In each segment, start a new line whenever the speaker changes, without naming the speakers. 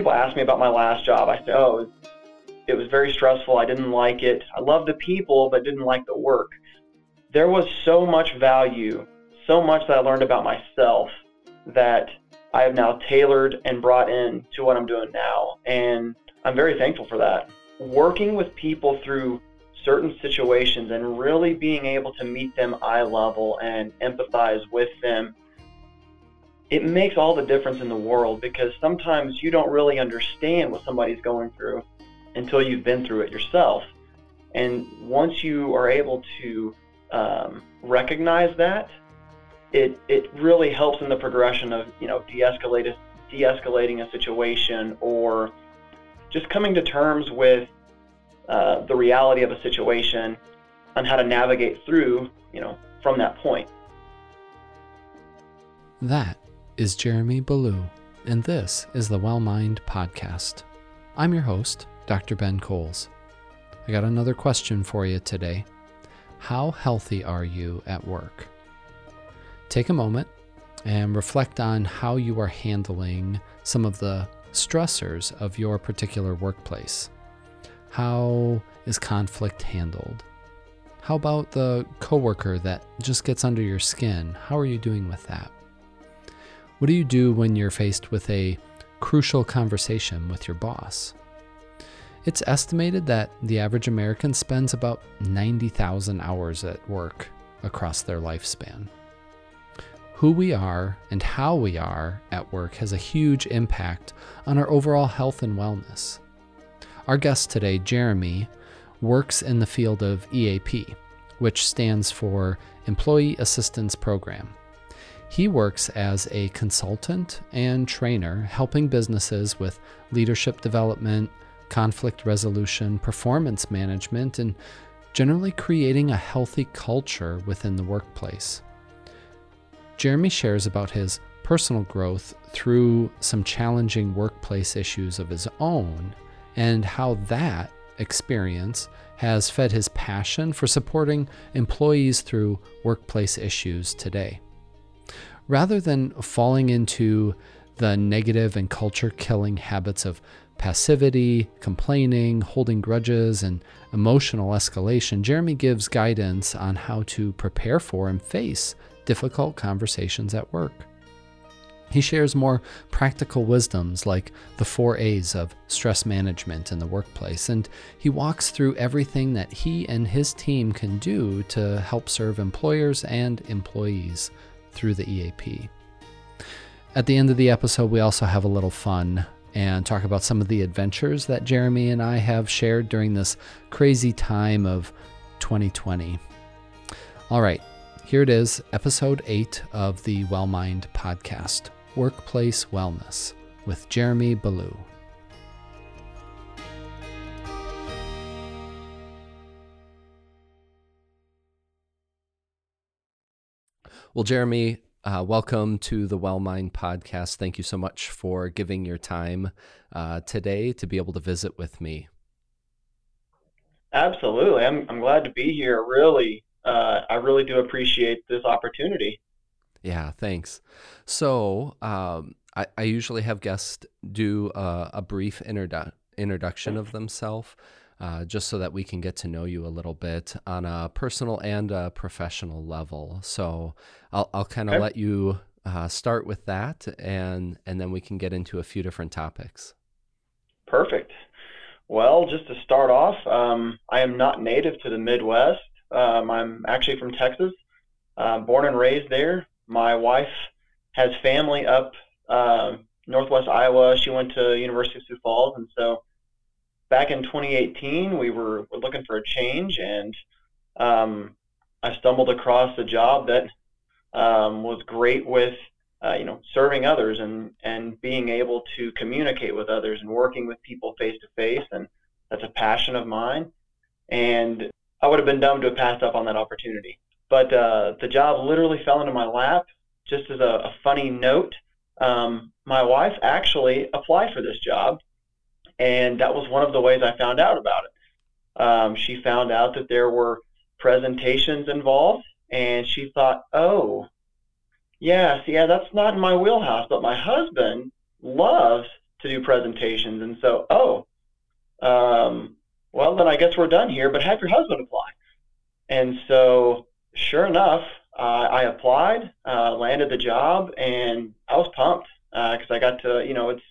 people ask me about my last job, I say, oh, it was very stressful. I didn't like it. I loved the people, but didn't like the work. There was so much value, so much that I learned about myself that I have now tailored and brought in to what I'm doing now. And I'm very thankful for that. Working with people through certain situations and really being able to meet them eye level and empathize with them it makes all the difference in the world because sometimes you don't really understand what somebody's going through until you've been through it yourself. And once you are able to um, recognize that, it it really helps in the progression of you know de-escalating de-escalating a situation or just coming to terms with uh, the reality of a situation and how to navigate through you know from that point.
That is Jeremy Ballew, and this is the Well Mind Podcast. I'm your host, Dr. Ben Coles. I got another question for you today. How healthy are you at work? Take a moment and reflect on how you are handling some of the stressors of your particular workplace. How is conflict handled? How about the coworker that just gets under your skin? How are you doing with that? What do you do when you're faced with a crucial conversation with your boss? It's estimated that the average American spends about 90,000 hours at work across their lifespan. Who we are and how we are at work has a huge impact on our overall health and wellness. Our guest today, Jeremy, works in the field of EAP, which stands for Employee Assistance Program. He works as a consultant and trainer, helping businesses with leadership development, conflict resolution, performance management, and generally creating a healthy culture within the workplace. Jeremy shares about his personal growth through some challenging workplace issues of his own and how that experience has fed his passion for supporting employees through workplace issues today rather than falling into the negative and culture killing habits of passivity, complaining, holding grudges, and emotional escalation, Jeremy gives guidance on how to prepare for and face difficult conversations at work. He shares more practical wisdoms like the four A's of stress management in the workplace, and he walks through everything that he and his team can do to help serve employers and employees through the EAP. At the end of the episode, we also have a little fun and talk about some of the adventures that Jeremy and I have shared during this crazy time of 2020. All right, here it is, episode 8 of the Well Mind podcast Workplace Wellness with Jeremy Ballew. Well, Jeremy, uh, welcome to the Well Mind podcast. Thank you so much for giving your time uh, today to be able to visit with me.
Absolutely, I'm I'm glad to be here. Really, uh, I really do appreciate this opportunity.
Yeah, thanks. So, um, I, I usually have guests do a, a brief introdu- introduction of themselves uh, just so that we can get to know you a little bit on a personal and a professional level. So I'll, I'll kind of okay. let you uh, start with that, and and then we can get into a few different topics.
Perfect. Well, just to start off, um, I am not native to the Midwest. Um, I'm actually from Texas, uh, born and raised there. My wife has family up uh, Northwest Iowa. She went to University of Sioux Falls, and so back in 2018, we were, were looking for a change, and um, I stumbled across a job that um, was great with uh, you know serving others and and being able to communicate with others and working with people face to face, and that's a passion of mine. And I would have been dumb to have passed up on that opportunity. But uh, the job literally fell into my lap. Just as a, a funny note, um, my wife actually applied for this job and that was one of the ways I found out about it. Um, she found out that there were presentations involved, and she thought, oh, yes, yeah, that's not in my wheelhouse, but my husband loves to do presentations. And so, oh, um, well, then I guess we're done here, but have your husband apply. And so, sure enough, uh, I applied, uh, landed the job, and I was pumped because uh, I got to, you know, it's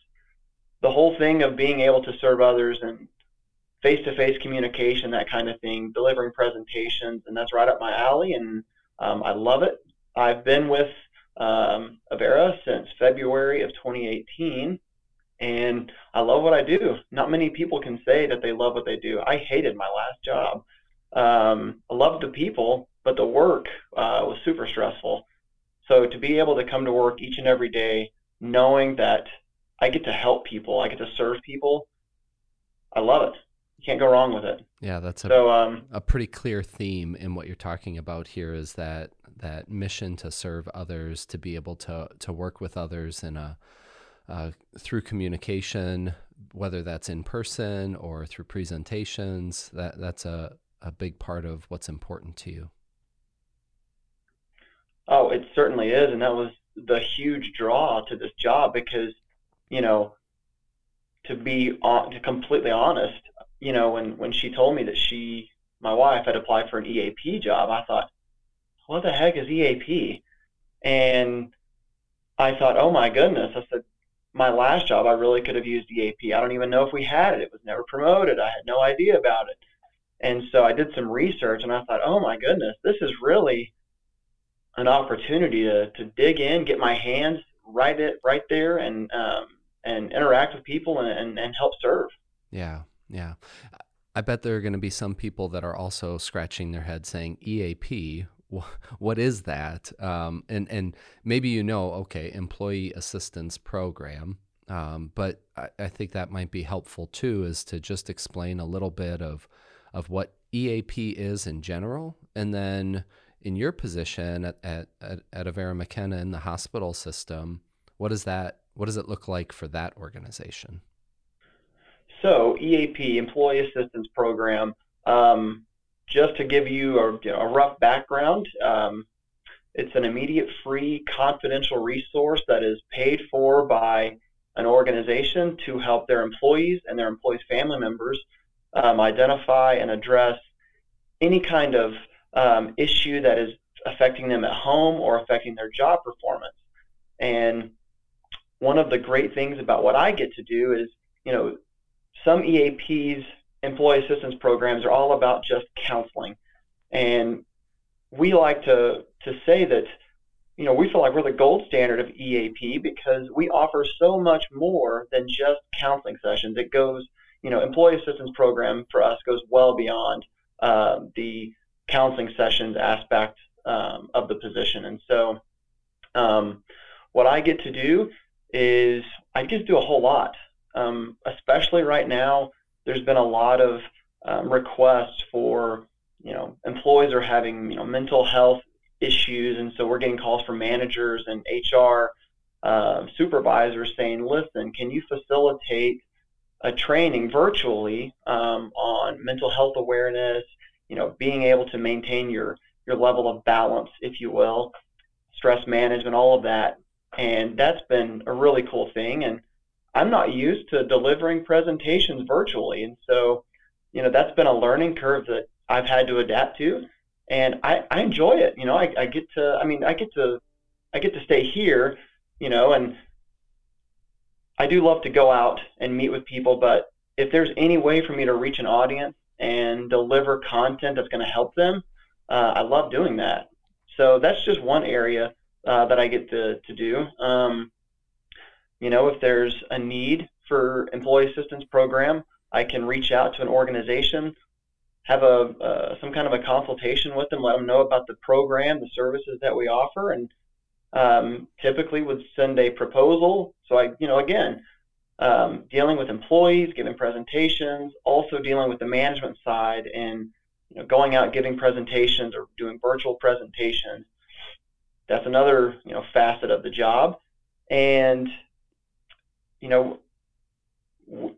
the whole thing of being able to serve others and face-to-face communication, that kind of thing, delivering presentations, and that's right up my alley, and um, I love it. I've been with um, Avera since February of 2018, and I love what I do. Not many people can say that they love what they do. I hated my last job. Um, I loved the people, but the work uh, was super stressful. So to be able to come to work each and every day, knowing that I get to help people, I get to serve people, I love it. You can't go wrong with it.
Yeah, that's a, so, um, a pretty clear theme in what you're talking about here is that that mission to serve others, to be able to to work with others in a uh, through communication, whether that's in person or through presentations. That that's a a big part of what's important to you.
Oh, it certainly is, and that was the huge draw to this job because, you know, to be on, to completely honest, you know, when when she told me that she, my wife, had applied for an EAP job, I thought, what the heck is EAP? And I thought, oh my goodness. I said, my last job, I really could have used EAP. I don't even know if we had it. It was never promoted. I had no idea about it. And so I did some research and I thought, oh my goodness, this is really an opportunity to, to dig in, get my hands right it right there and um, and interact with people and, and, and help serve.
Yeah, yeah. I bet there are going to be some people that are also scratching their head saying EAP what is that? Um, and and maybe you know, okay, employee assistance program. Um, but I, I, think that might be helpful too, is to just explain a little bit of of what EAP is in general, and then in your position at at at, at Avera McKennan in the hospital system, what does that what does it look like for that organization?
So EAP, Employee Assistance Program. Um, just to give you a, a rough background, um, it's an immediate free confidential resource that is paid for by an organization to help their employees and their employees' family members um, identify and address any kind of um, issue that is affecting them at home or affecting their job performance. And one of the great things about what I get to do is, you know, some EAPs employee assistance programs are all about just counseling. And we like to, to say that, you know, we feel like we're the gold standard of EAP because we offer so much more than just counseling sessions. It goes, you know, employee assistance program for us goes well beyond uh, the counseling sessions aspect um, of the position. And so, um, what I get to do is I just do a whole lot, um, especially right now there's been a lot of um, requests for, you know, employees are having, you know, mental health issues, and so we're getting calls from managers and HR uh, supervisors saying, listen, can you facilitate a training virtually um, on mental health awareness, you know, being able to maintain your, your level of balance, if you will, stress management, all of that. And that's been a really cool thing. And I'm not used to delivering presentations virtually, and so you know that's been a learning curve that I've had to adapt to, and I, I enjoy it. You know, I, I get to, I mean, I get to, I get to stay here, you know, and I do love to go out and meet with people, but if there's any way for me to reach an audience and deliver content that's going to help them, uh, I love doing that. So that's just one area uh, that I get to, to do. Um, you know, if there's a need for employee assistance program, I can reach out to an organization, have a uh, some kind of a consultation with them, let them know about the program, the services that we offer, and um, typically would send a proposal. So I, you know, again, um, dealing with employees, giving presentations, also dealing with the management side, and you know, going out giving presentations or doing virtual presentations. That's another you know facet of the job, and you know,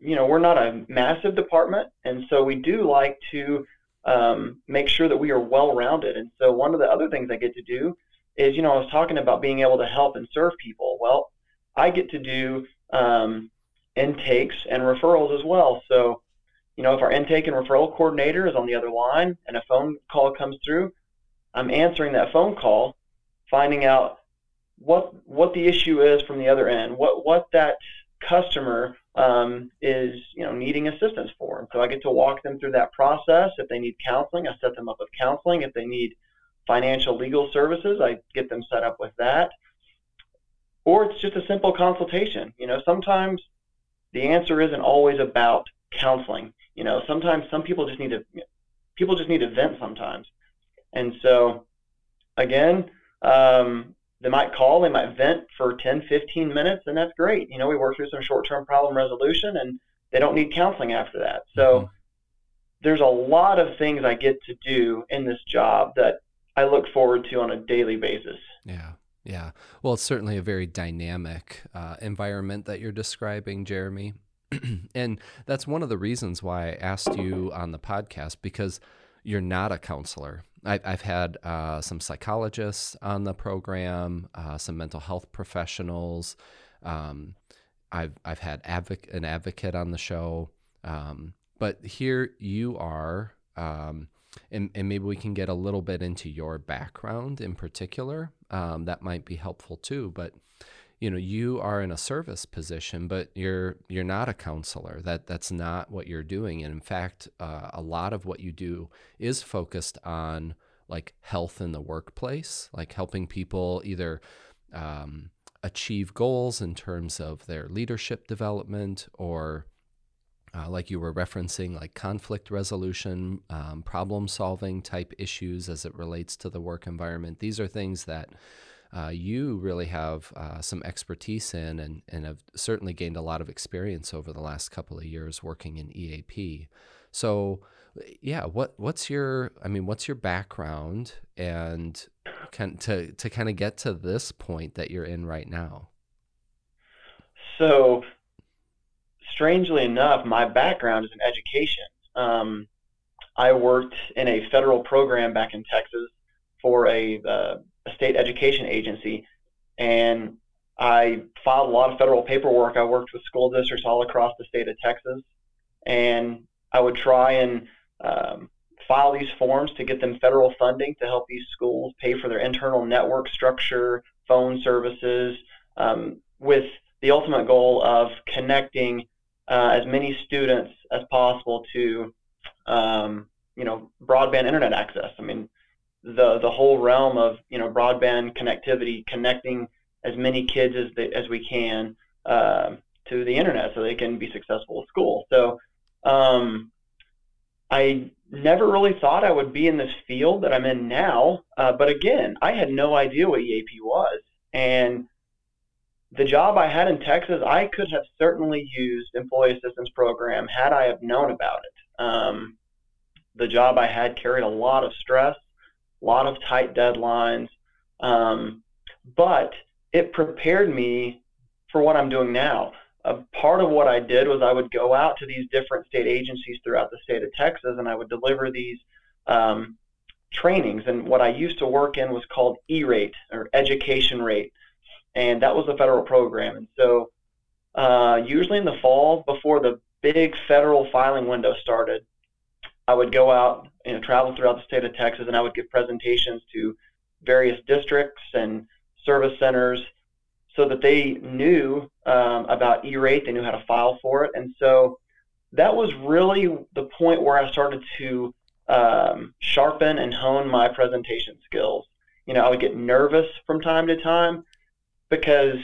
you know, we're not a massive department, and so we do like to um, make sure that we are well-rounded. And so one of the other things I get to do is, you know, I was talking about being able to help and serve people. Well, I get to do um, intakes and referrals as well. So, you know, if our intake and referral coordinator is on the other line and a phone call comes through, I'm answering that phone call, finding out what what the issue is from the other end, what what that customer um, is you know needing assistance for. And so I get to walk them through that process. If they need counseling, I set them up with counseling. If they need financial legal services, I get them set up with that. Or it's just a simple consultation. You know, sometimes the answer isn't always about counseling. You know, sometimes some people just need to people just need to vent sometimes. And so again, um, they might call, they might vent for 10, 15 minutes, and that's great. You know, we work through some short term problem resolution and they don't need counseling after that. So mm-hmm. there's a lot of things I get to do in this job that I look forward to on a daily basis.
Yeah. Yeah. Well, it's certainly a very dynamic uh, environment that you're describing, Jeremy. and that's one of the reasons why I asked you on the podcast because you're not a counselor. I, have had uh, some psychologists on the program, uh, some mental health professionals. Um, I've I've had advoc- an advocate on the show, um, but here you are, um, and and maybe we can get a little bit into your background in particular. Um, that might be helpful too. But you know you are in a service position but you're you're not a counselor that that's not what you're doing and in fact uh, a lot of what you do is focused on like health in the workplace like helping people either um, achieve goals in terms of their leadership development or uh, like you were referencing, like conflict resolution, um, problem solving type issues as it relates to the work environment. These are things that uh, you really have uh, some expertise in and, and have certainly gained a lot of experience over the last couple of years working in EAP. So, yeah, what what's your I mean, what's your background and can, to to kind of get to this point that you're in right now?
So, strangely enough, my background is in education. Um, I worked in a federal program back in Texas for a uh, a state education agency, and I filed a lot of federal paperwork. I worked with school districts all across the state of Texas, and I would try and um, file these forms to get them federal funding to help these schools pay for their internal network structure, phone services, um, with the ultimate goal of connecting uh, as many students as possible to, um, you know, broadband internet access. I mean, the the whole realm of you know broadband connectivity, connecting as many kids as as we can uh, to the internet so they can be successful at school. So um, I never really thought I would be in this field that I'm in now. Uh, but again, I had no idea what EAP was, and the job I had in Texas, I could have certainly used employee assistance program had I have known about it. Um, the job I had carried a lot of stress a lot of tight deadlines. Um, but it prepared me for what I'm doing now. A part of what I did was I would go out to these different state agencies throughout the state of Texas and I would deliver these um, trainings. And what I used to work in was called E rate or education rate. And that was a federal program. And so uh, usually in the fall, before the big federal filing window started, I would go out, you know, travel throughout the state of Texas, and I would give presentations to various districts and service centers so that they knew um, about E-rate, they knew how to file for it, and so that was really the point where I started to um, sharpen and hone my presentation skills. You know, I would get nervous from time to time because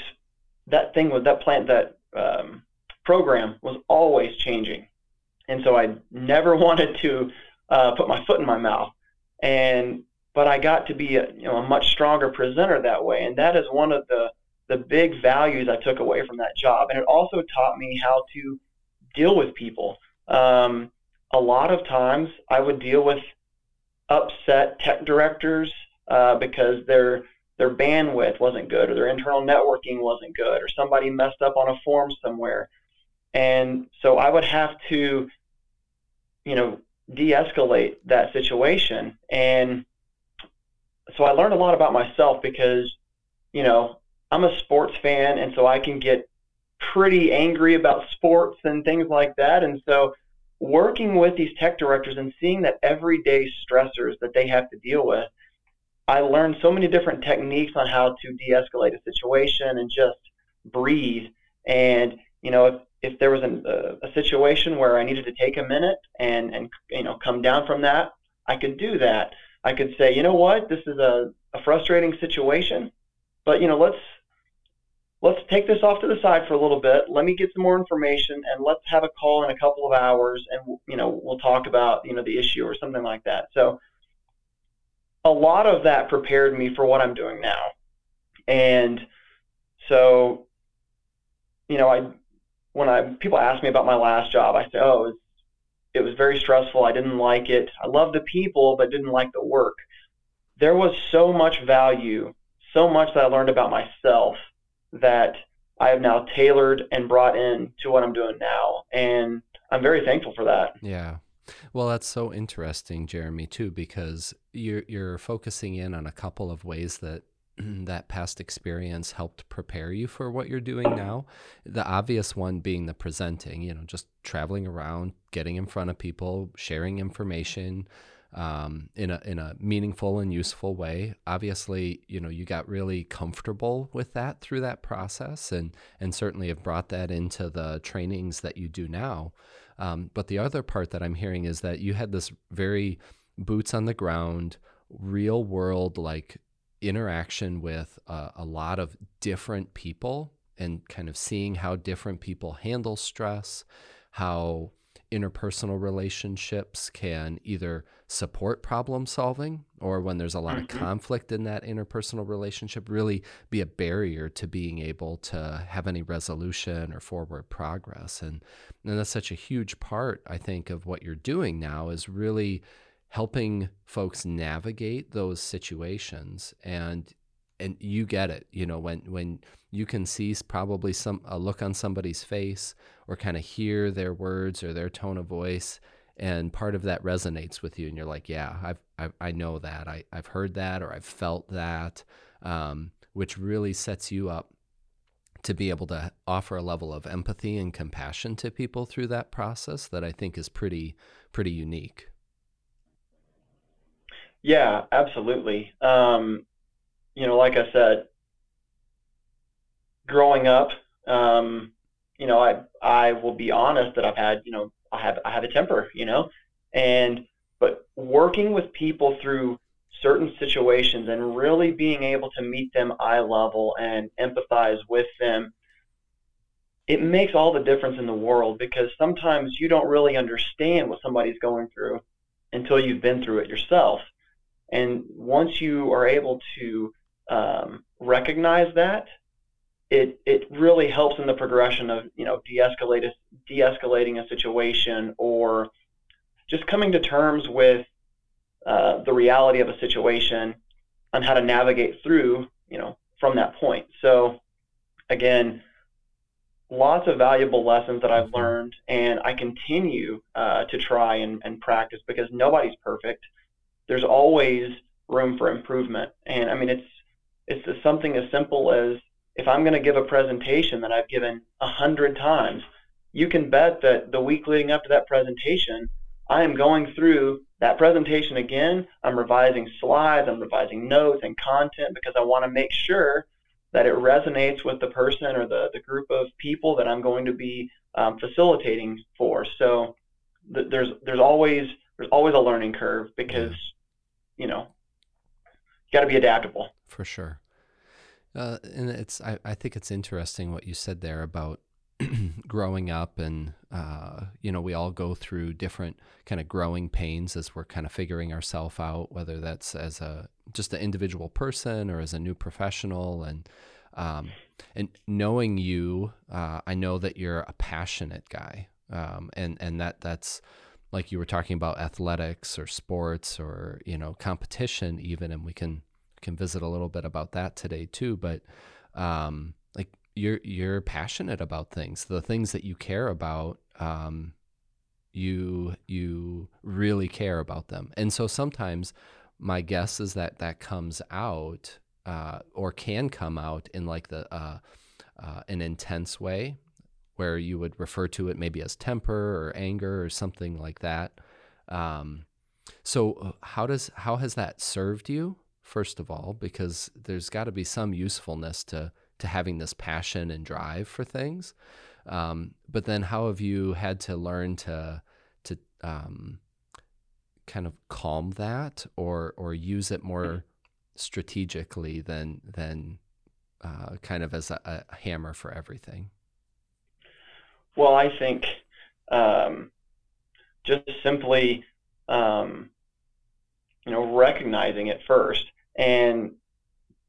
that thing was that plant that um, program was always changing and so I never wanted to uh, put my foot in my mouth. And but I got to be a, you know a much stronger presenter that way, and that is one of the the big values I took away from that job. And it also taught me how to deal with people. Um, a lot of times I would deal with upset tech directors uh, because their their bandwidth wasn't good or their internal networking wasn't good or somebody messed up on a form somewhere. And so I would have to you know, de-escalate that situation. And so I learned a lot about myself because, you know, I'm a sports fan, and so I can get pretty angry about sports and things like that. And so working with these tech directors and seeing that everyday stressors that they have to deal with, I learned so many different techniques on how to de-escalate a situation and just breathe. And you know, if if there was an, a, a situation where I needed to take a minute and and you know come down from that, I could do that. I could say, you know what, this is a, a frustrating situation, but you know, let's let's take this off to the side for a little bit. Let me get some more information, and let's have a call in a couple of hours, and you know, we'll talk about you know the issue or something like that. So, a lot of that prepared me for what I'm doing now, and so, you know, I when I people ask me about my last job, I say, oh, it was, it was very stressful. I didn't like it. I loved the people, but didn't like the work. There was so much value, so much that I learned about myself that I have now tailored and brought in to what I'm doing now. And I'm very thankful for that.
Yeah. Well, that's so interesting, Jeremy, too, because you're you're focusing in on a couple of ways that that past experience helped prepare you for what you're doing now. The obvious one being the presenting, you know, just traveling around, getting in front of people, sharing information, um, in a in a meaningful and useful way. Obviously, you know you got really comfortable with that through that process, and and certainly have brought that into the trainings that you do now. Um, but the other part that I'm hearing is that you had this very boots on the ground, real world like interaction with uh, a lot of different people and kind of seeing how different people handle stress, how interpersonal relationships can either support problem solving or when there's a lot mm-hmm. of conflict in that interpersonal relationship really be a barrier to being able to have any resolution or forward progress and and that's such a huge part i think of what you're doing now is really helping folks navigate those situations. And and you get it you know when when you can see probably some a look on somebody's face or kind of hear their words or their tone of voice and part of that resonates with you and you're like yeah i've, I've i know that. I, i've heard that or i've felt that um, which really sets you up to be able to offer a level of empathy and compassion to people through that process that i think is pretty pretty unique
yeah absolutely. Um, you know like i said growing up um, you know, I I will be honest that I've had, you know, I have I have a temper, you know, and but working with people through certain situations and really being able to meet them eye level and empathize with them it makes all the difference in the world because sometimes you don't really understand what somebody's going through until you've been through it yourself and once you are able to um, recognize that it it really helps in the progression of you know de-escalate de-escalating a situation or just coming to terms with uh, the reality of a situation and how to navigate through you know from that point. So again, lots of valuable lessons that I've mm-hmm. learned, and I continue uh, to try and, and practice because nobody's perfect. There's always room for improvement, and I mean it's it's something as simple as if I'm going to give a presentation that I've given a hundred times, you can bet that the week leading up to that presentation, I am going through that presentation again. I'm revising slides, I'm revising notes and content because I want to make sure that it resonates with the person or the, the group of people that I'm going to be um, facilitating for. So th- there's there's always there's always a learning curve because you know got to be adaptable.
For sure. Uh, and it's I, I think it's interesting what you said there about growing up and uh, you know we all go through different kind of growing pains as we're kind of figuring ourselves out whether that's as a just an individual person or as a new professional and um, and knowing you uh, I know that you're a passionate guy um, and and that that's like you were talking about athletics or sports or you know competition even and we can can visit a little bit about that today too. But um, like you're you're passionate about things, the things that you care about. Um, you you really care about them, and so sometimes my guess is that that comes out uh, or can come out in like the uh, uh, an intense way. Where you would refer to it maybe as temper or anger or something like that. Um, so uh, how does how has that served you? First of all, because there's got to be some usefulness to to having this passion and drive for things. Um, but then, how have you had to learn to to um, kind of calm that, or or use it more strategically than than uh, kind of as a, a, hammer for everything?
Well, I think um, just simply, um, you know, recognizing it first, and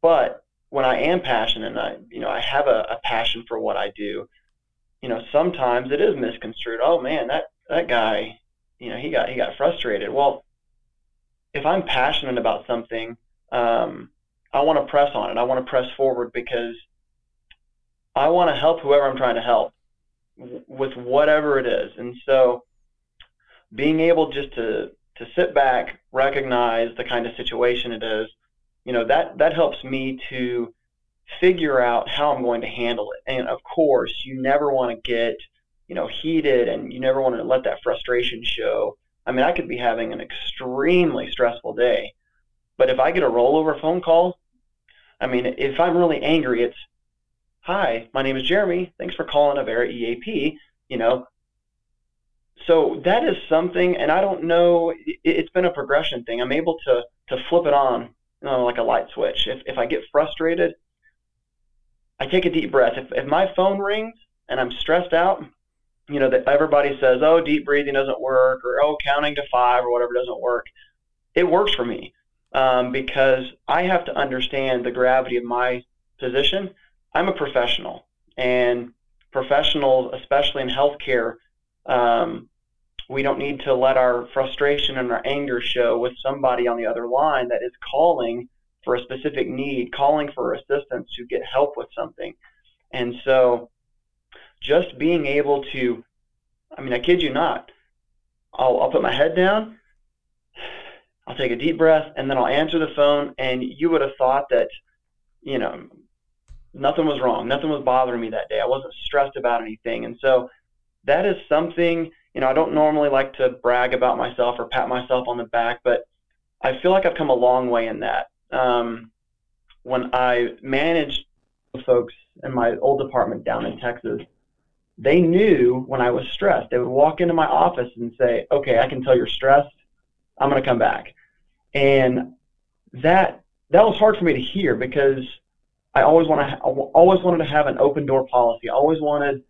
but when I am passionate, and I, you know, I have a, a passion for what I do. You know, sometimes it is misconstrued. Oh man, that that guy, you know, he got he got frustrated. Well, if I'm passionate about something, um, I want to press on it. I want to press forward because I want to help whoever I'm trying to help with whatever it is. And so being able just to, to sit back, recognize the kind of situation it is, you know, that, that helps me to figure out how I'm going to handle it. And of course, you never want to get, you know, heated and you never want to let that frustration show. I mean, I could be having an extremely stressful day but if I get a rollover phone call, I mean, if I'm really angry, it's, hi, my name is Jeremy. Thanks for calling Avera EAP. You know, so that is something, and I don't know, it's been a progression thing. I'm able to, to flip it on, you know, like a light switch. If, if I get frustrated, I take a deep breath. If, if my phone rings and I'm stressed out, you know, that everybody says, oh, deep breathing doesn't work, or oh, counting to five or whatever doesn't work. It works for me um, because I have to understand the gravity of my position. I'm a professional, and professionals, especially in healthcare, um, we don't need to let our frustration and our anger show with somebody on the other line that is calling for a specific need, calling for assistance to get help with something. And so just being able to, I mean, I kid you not, I'll, I'll put my head down I'll take a deep breath and then I'll answer the phone. And you would have thought that, you know, nothing was wrong. Nothing was bothering me that day. I wasn't stressed about anything. And so that is something, you know, I don't normally like to brag about myself or pat myself on the back, but I feel like I've come a long way in that. Um, when I managed folks in my old department down in Texas, they knew when I was stressed. They would walk into my office and say, okay, I can tell you're stressed. I'm going to come back and that that was hard for me to hear because I always want to always wanted to have an open door policy. I always wanted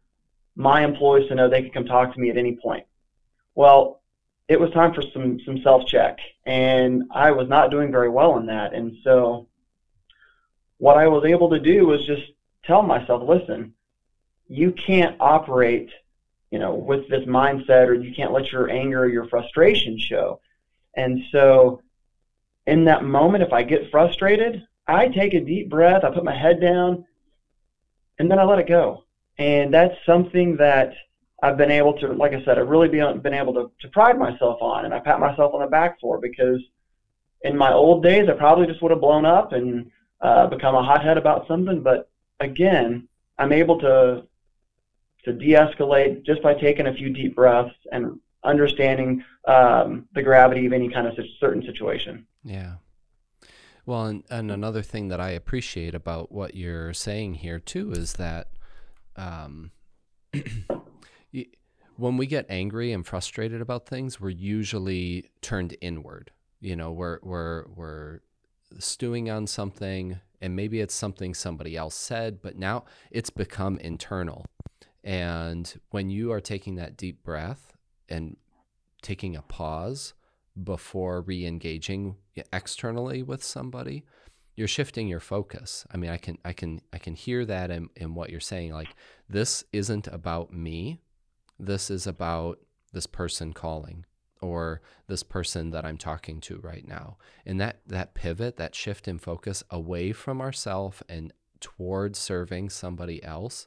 my employees to know they could come talk to me at any point. Well, it was time for some some self check, and I was not doing very well in that. And so, what I was able to do was just tell myself, listen, you can't operate, you know, with this mindset, or you can't let your anger or your frustration show. And so in that moment, if I get frustrated, I take a deep breath, I put my head down, and then I let it go. And that's something that I've been able to, like I said, I've really been, able to, to pride myself on, and I pat myself on the back for because in my old days, I probably just would have blown up and uh, become a hothead about something. But again, I'm able to to de-escalate just by taking a few deep breaths and understanding um, the gravity of any kind of certain situation.
Yeah. Well, and, and another thing that I appreciate about what you're saying here too is that um, when we get angry and frustrated about things, we're usually turned inward. You know, we're we're we're stewing on something, and maybe it's something somebody else said, but now it's become internal. And when you are taking that deep breath and taking a pause before re-engaging externally with somebody you're shifting your focus. I mean i can i can i can hear that in, in what you're saying like this isn't about me. This is about this person calling or this person that i'm talking to right now. And that that pivot that shift in focus away from ourself and towards serving somebody else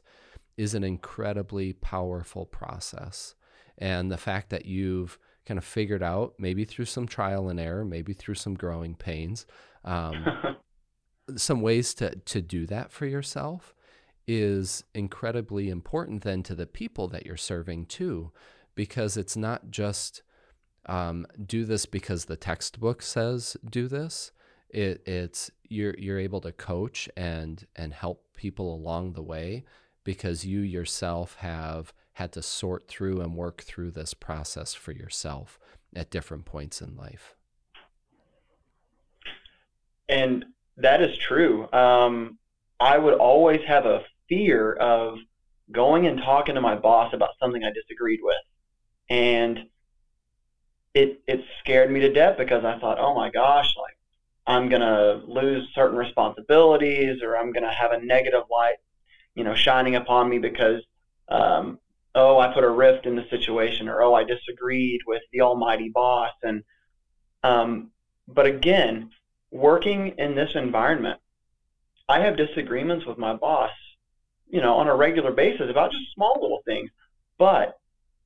is an incredibly powerful process. And the fact that you've kind of figured out, maybe through some trial and error, maybe through some growing pains, um, some ways to to do that for yourself is incredibly important then to the people that you're serving too, because it's not just um, do this because the textbook says do this. It, it's you're you're able to coach and and help people along the way because you yourself have had to sort through and work through this process for yourself at different points in life.
And that is true. Um, I would always have a fear of going and talking to my boss about something I disagreed with. And it it scared me to death because I thought, oh my gosh, like I'm gonna lose certain responsibilities or I'm gonna have a negative light, you know, shining upon me because um, oh I put a rift in the situation or oh I disagreed with the almighty boss and um, but again, working in this environment, I have disagreements with my boss, you know, on a regular basis about just small little things, but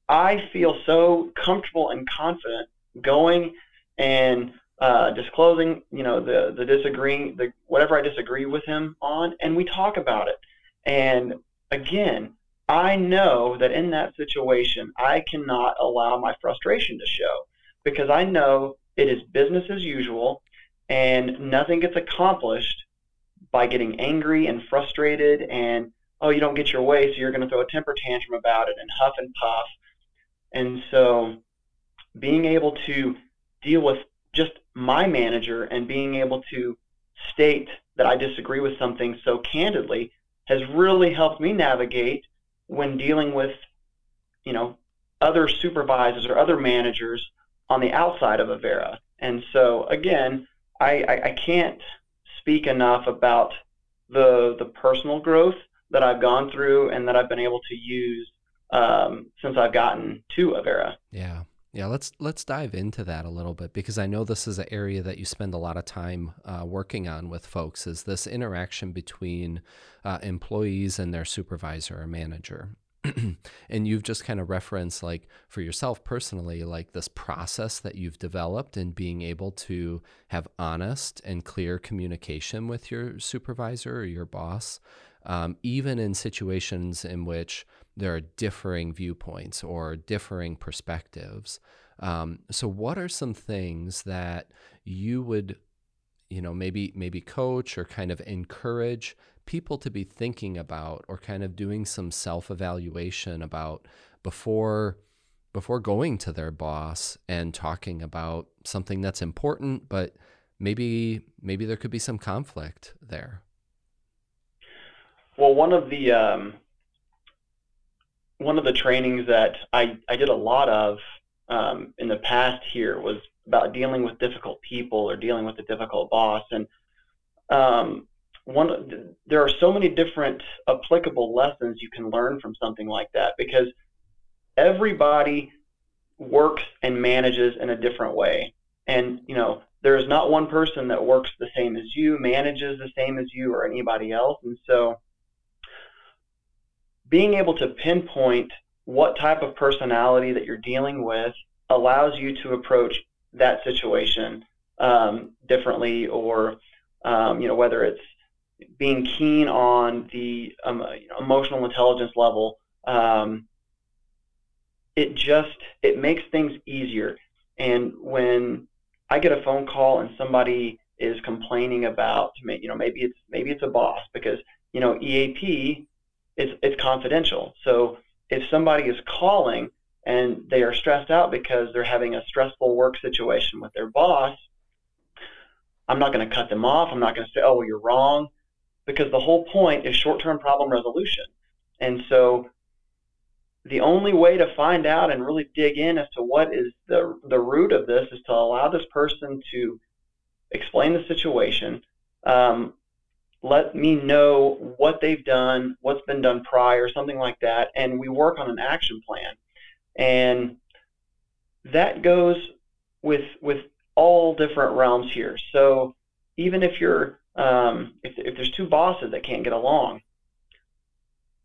I feel so comfortable and confident going and uh, disclosing, you know, the the disagreeing, the whatever I disagree with him on, and we talk about it. And again, I know that in that situation, I cannot allow my frustration to show because I know it is business as usual, and nothing gets accomplished by getting angry and frustrated and oh, you don't get your way, so you're going to throw a temper tantrum about it and huff and puff. And so being able to deal with just my manager and being able to state that I disagree with something so candidly has really helped me navigate when dealing with, you know, other supervisors or other managers on the outside of Avera. And so again, I, I, I can't speak enough about the the personal growth that I've gone through and that I've been able to use um, since I've gotten to Avera.
Yeah. Yeah, let's let's dive into that a little bit because I know this is an area that you spend a lot of time uh, working on with folks. Is this interaction between uh, employees and their supervisor or manager? and you've just kind of referenced like for yourself personally like this process that you've developed in being able to have honest and clear communication with your supervisor or your boss um, even in situations in which there are differing viewpoints or differing perspectives. Um, so, what are some things that you would, you know, maybe maybe coach or kind of encourage people to be thinking about, or kind of doing some self evaluation about before before going to their boss and talking about something that's important, but maybe maybe there could be some conflict there.
Well, one of the um, one of the trainings that I, I did a lot of um, in the past here was about dealing with difficult people or dealing with a difficult boss. And um, one, there are so many different applicable lessons you can learn from something like that because everybody works and manages in a different way. And, you know, there is not one person that works the same as you, manages the same as you, or anybody else. And so, being able to pinpoint what type of personality that you're dealing with allows you to approach that situation um, differently or um, you know whether it's being keen on the um, emotional intelligence level um, it just it makes things easier. And when i get a phone call and somebody is complaining about you know maybe it's maybe it's a boss because you know eap it's it's confidential. So if somebody is calling and they are stressed out because they're having a stressful work situation with their boss, I'm not going to cut them off. I'm not going to say, "Oh, well, you're wrong," because the whole point is short-term problem resolution. And so the only way to find out and really dig in as to what is the the root of this is to allow this person to explain the situation, um, let me know what they've done, what's been done prior, something like that, and we work on an action plan. And that goes with with all different realms here. So even if you're um, if, if there's two bosses that can't get along,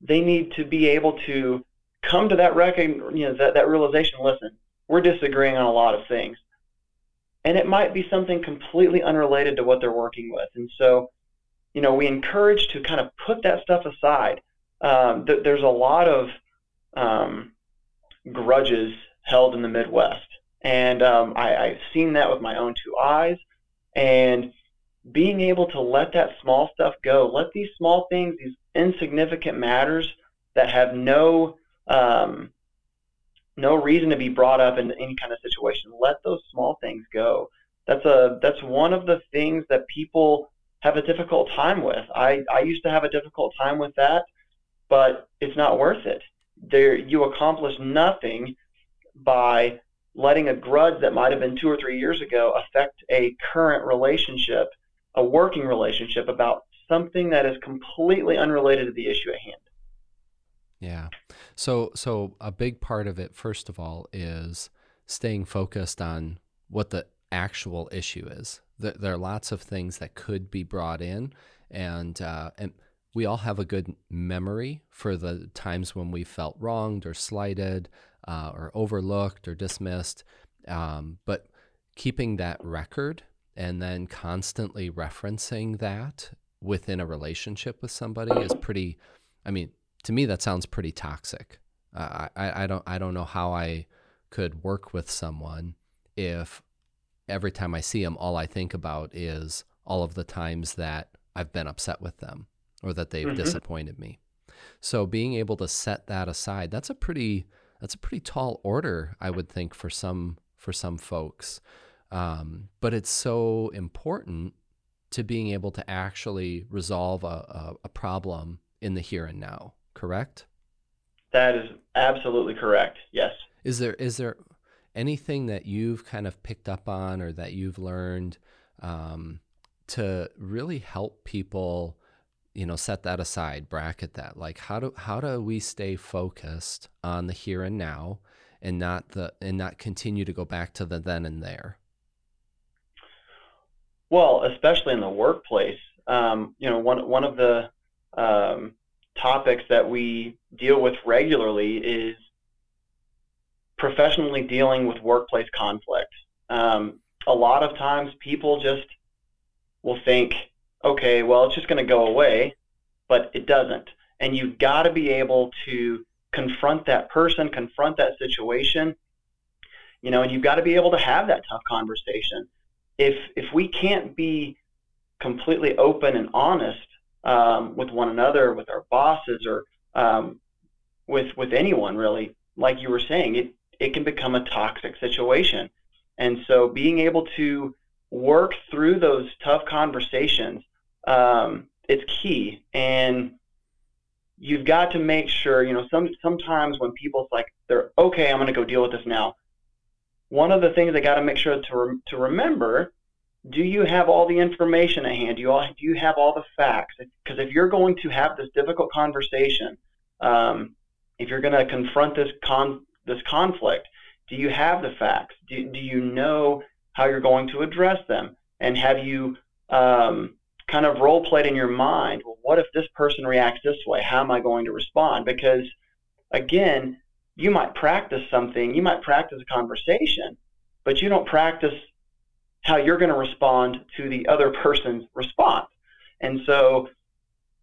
they need to be able to come to that recognition, you know, that, that realization. Listen, we're disagreeing on a lot of things, and it might be something completely unrelated to what they're working with. And so you know, we encourage to kind of put that stuff aside. Um, th- there's a lot of um, grudges held in the Midwest, and um, I, I've seen that with my own two eyes. And being able to let that small stuff go, let these small things, these insignificant matters that have no um, no reason to be brought up in any kind of situation, let those small things go. That's a that's one of the things that people have a difficult time with. I, I used to have a difficult time with that, but it's not worth it. There you accomplish nothing by letting a grudge that might have been two or three years ago affect a current relationship, a working relationship about something that is completely unrelated to the issue at hand.
Yeah. So so a big part of it first of all is staying focused on what the actual issue is. There, there are lots of things that could be brought in and uh, and we all have a good memory for the times when we felt wronged or slighted uh, or overlooked or dismissed. Um, but keeping that record and then constantly referencing that within a relationship with somebody is pretty, I mean, to me, that sounds pretty toxic. Uh, I, I don't, I don't know how I could work with someone if every time I see them, all I think about is all of the times that I've been upset with them or that they've mm-hmm. disappointed me. So being able to set that aside, that's a pretty that's a pretty tall order, I would think, for some for some folks. Um, but it's so important to being able to actually resolve a, a, a problem in the here and now. Correct?
That is absolutely correct. Yes.
Is there is there anything that you've kind of picked up on or that you've learned um, to really help people? you know set that aside bracket that like how do how do we stay focused on the here and now and not the and not continue to go back to the then and there
well especially in the workplace um, you know one one of the um, topics that we deal with regularly is professionally dealing with workplace conflict um, a lot of times people just will think okay, well, it's just going to go away, but it doesn't. And you've got to be able to confront that person, confront that situation, you know, and you've got to be able to have that tough conversation. If if we can't be completely open and honest um, with one another, with our bosses, or um, with with anyone really, like you were saying, it it can become a toxic situation. And so, being able to work through those tough conversations um, it's key. And you've got to make sure, you know, some sometimes when people's like they're okay, I'm going to go deal with this now. One of the things they got to make sure to re- to remember: Do you have all the information at hand? Do you all do you have all the facts? Because if you're going to have this difficult conversation, um, if you're going to confront this con this conflict, do you have the facts? Do, do you know how you're going to address them? And have you um, kind of role played in your mind. Well, what if this person reacts this way? How am I going to respond? Because again, you might practice something, you might practice a conversation, but you don't practice how you're going to respond to the other person's response. And so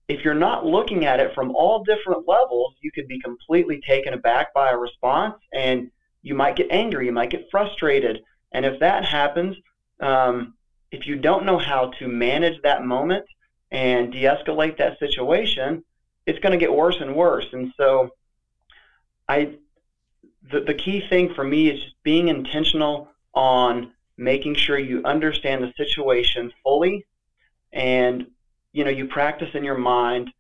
if you're not looking at it from all different levels, you could be completely taken aback by a response and you might get angry, you might get frustrated. And if that happens, um, if you don't know how to manage that moment and de-escalate that situation, it's going to get worse and worse. And so, I the, the key thing for me is just being intentional on making sure you understand the situation fully, and you know you practice in your mind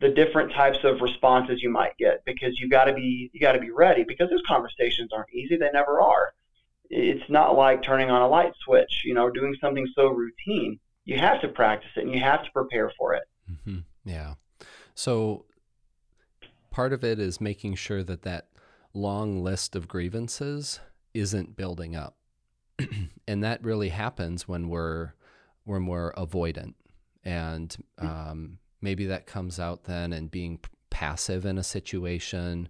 the different types of responses you might get because you got to be you got to be ready because those conversations aren't easy they never are it's not like turning on a light switch, you know, doing something so routine. You have to practice it and you have to prepare for it.
Mm-hmm. Yeah. So part of it is making sure that that long list of grievances isn't building up. and that really happens when we're when we're avoidant and mm. um, maybe that comes out then and being passive in a situation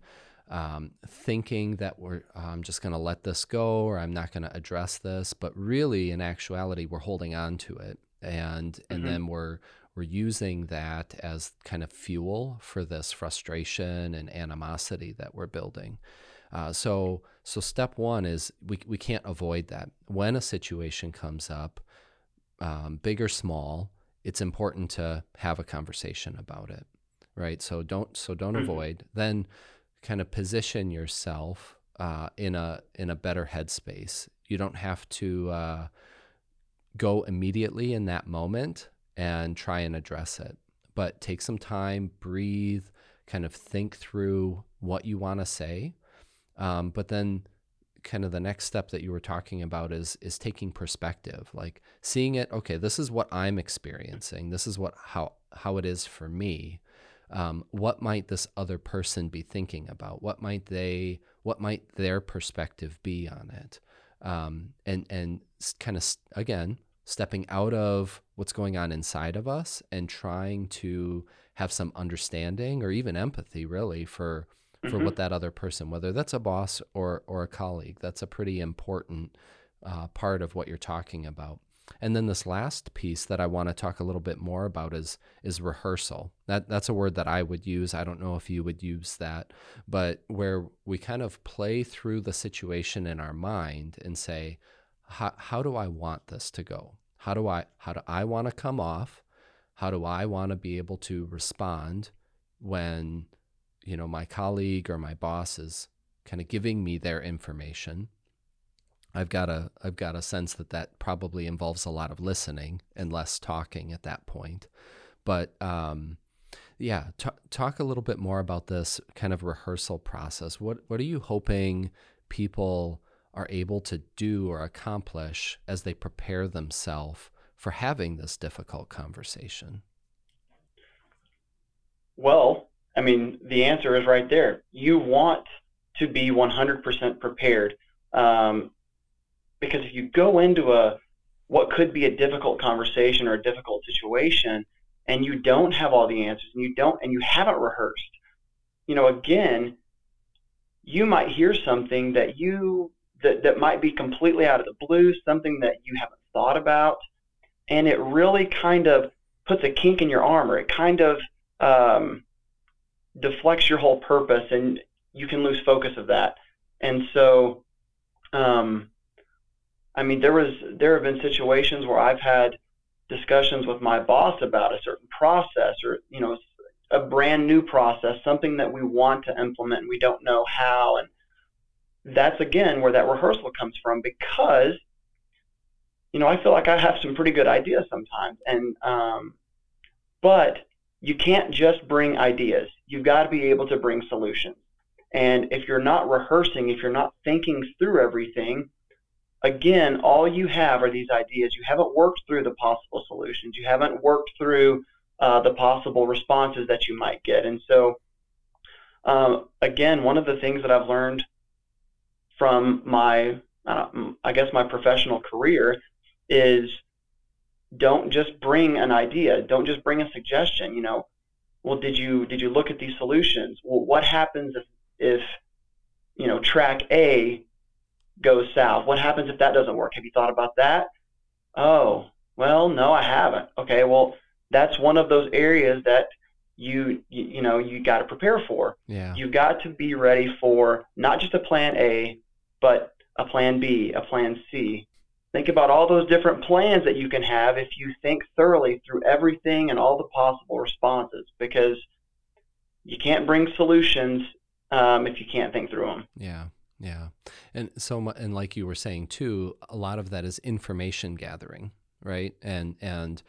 um, thinking that we're I'm just going to let this go or I'm not going to address this, but really in actuality we're holding on to it and and mm-hmm. then we're we're using that as kind of fuel for this frustration and animosity that we're building. Uh, so so step one is we we can't avoid that when a situation comes up, um, big or small. It's important to have a conversation about it, right? So don't so don't mm-hmm. avoid. Then kind of position yourself uh, in a in a better headspace. You don't have to uh, go immediately in that moment and try and address it, but take some time, breathe, kind of think through what you want to say, um, but then kind of the next step that you were talking about is is taking perspective like seeing it okay this is what i'm experiencing. This is what how how it is for me. Um, what might this other person be thinking about? What might they what might their perspective be on it? Um, and and kind of again stepping out of what's going on inside of us and trying to have some understanding or even empathy really for for mm-hmm. what that other person whether that's a boss or or a colleague that's a pretty important uh, part of what you're talking about and then this last piece that I want to talk a little bit more about is is rehearsal. That that's a word that I would use. I don't know if you would use that, but where we kind of play through the situation in our mind and say, how, how do I want this to go? How do I how do I want to come off? How do I want to be able to respond when you know my colleague or my boss is kind of giving me their information? I've got a I've got a sense that that probably involves a lot of listening and less talking at that point. But um, yeah, t- talk a little bit more about this kind of rehearsal process. What what are you hoping people are able to do or accomplish as they prepare themselves for having this difficult conversation?
Well, I mean, the answer is right there. You want to be 100% prepared. Um, because if you go into a what could be a difficult conversation or a difficult situation and you don't have all the answers and you don't and you haven't rehearsed you know again you might hear something that you that, that might be completely out of the blue something that you haven't thought about and it really kind of puts a kink in your armor it kind of um, deflects your whole purpose and you can lose focus of that. And so um, I mean, there was there have been situations where I've had discussions with my boss about a certain process or you know a brand new process, something that we want to implement and we don't know how, and that's again where that rehearsal comes from because you know I feel like I have some pretty good ideas sometimes, and um, but you can't just bring ideas. You've got to be able to bring solutions. And if you're not rehearsing, if you're not thinking through everything, again, all you have are these ideas. You haven't worked through the possible solutions. You haven't worked through uh, the possible responses that you might get. And so, um, again, one of the things that I've learned from my, uh, I guess, my professional career is don't just bring an idea. Don't just bring a suggestion. You know, well, did you did you look at these solutions? Well, what happens if if you know track A goes south. What happens if that doesn't work? Have you thought about that? Oh, well, no, I haven't. Okay, well, that's one of those areas that you you, you know you got to prepare for.
Yeah.
You've got to be ready for not just a plan A, but a plan B, a plan C. Think about all those different plans that you can have if you think thoroughly through everything and all the possible responses because you can't bring solutions um, if you can't think through them.
Yeah. Yeah. And so and like you were saying too, a lot of that is information gathering, right? And and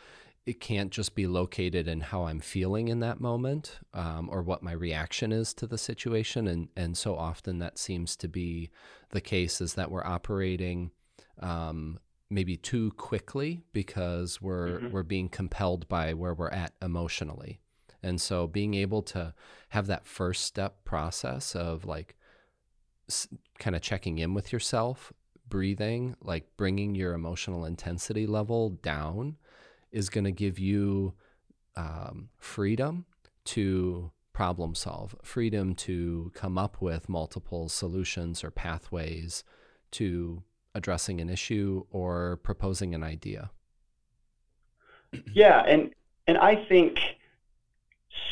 it can't just be located in how I'm feeling in that moment um, or what my reaction is to the situation. And and so often that seems to be the case is that we're operating um, maybe too quickly because we're mm-hmm. we're being compelled by where we're at emotionally. And so being able to have that first step process of like kind of checking in with yourself, breathing, like bringing your emotional intensity level down is going to give you um, freedom to problem solve, freedom to come up with multiple solutions or pathways to addressing an issue or proposing an idea.
yeah, and and I think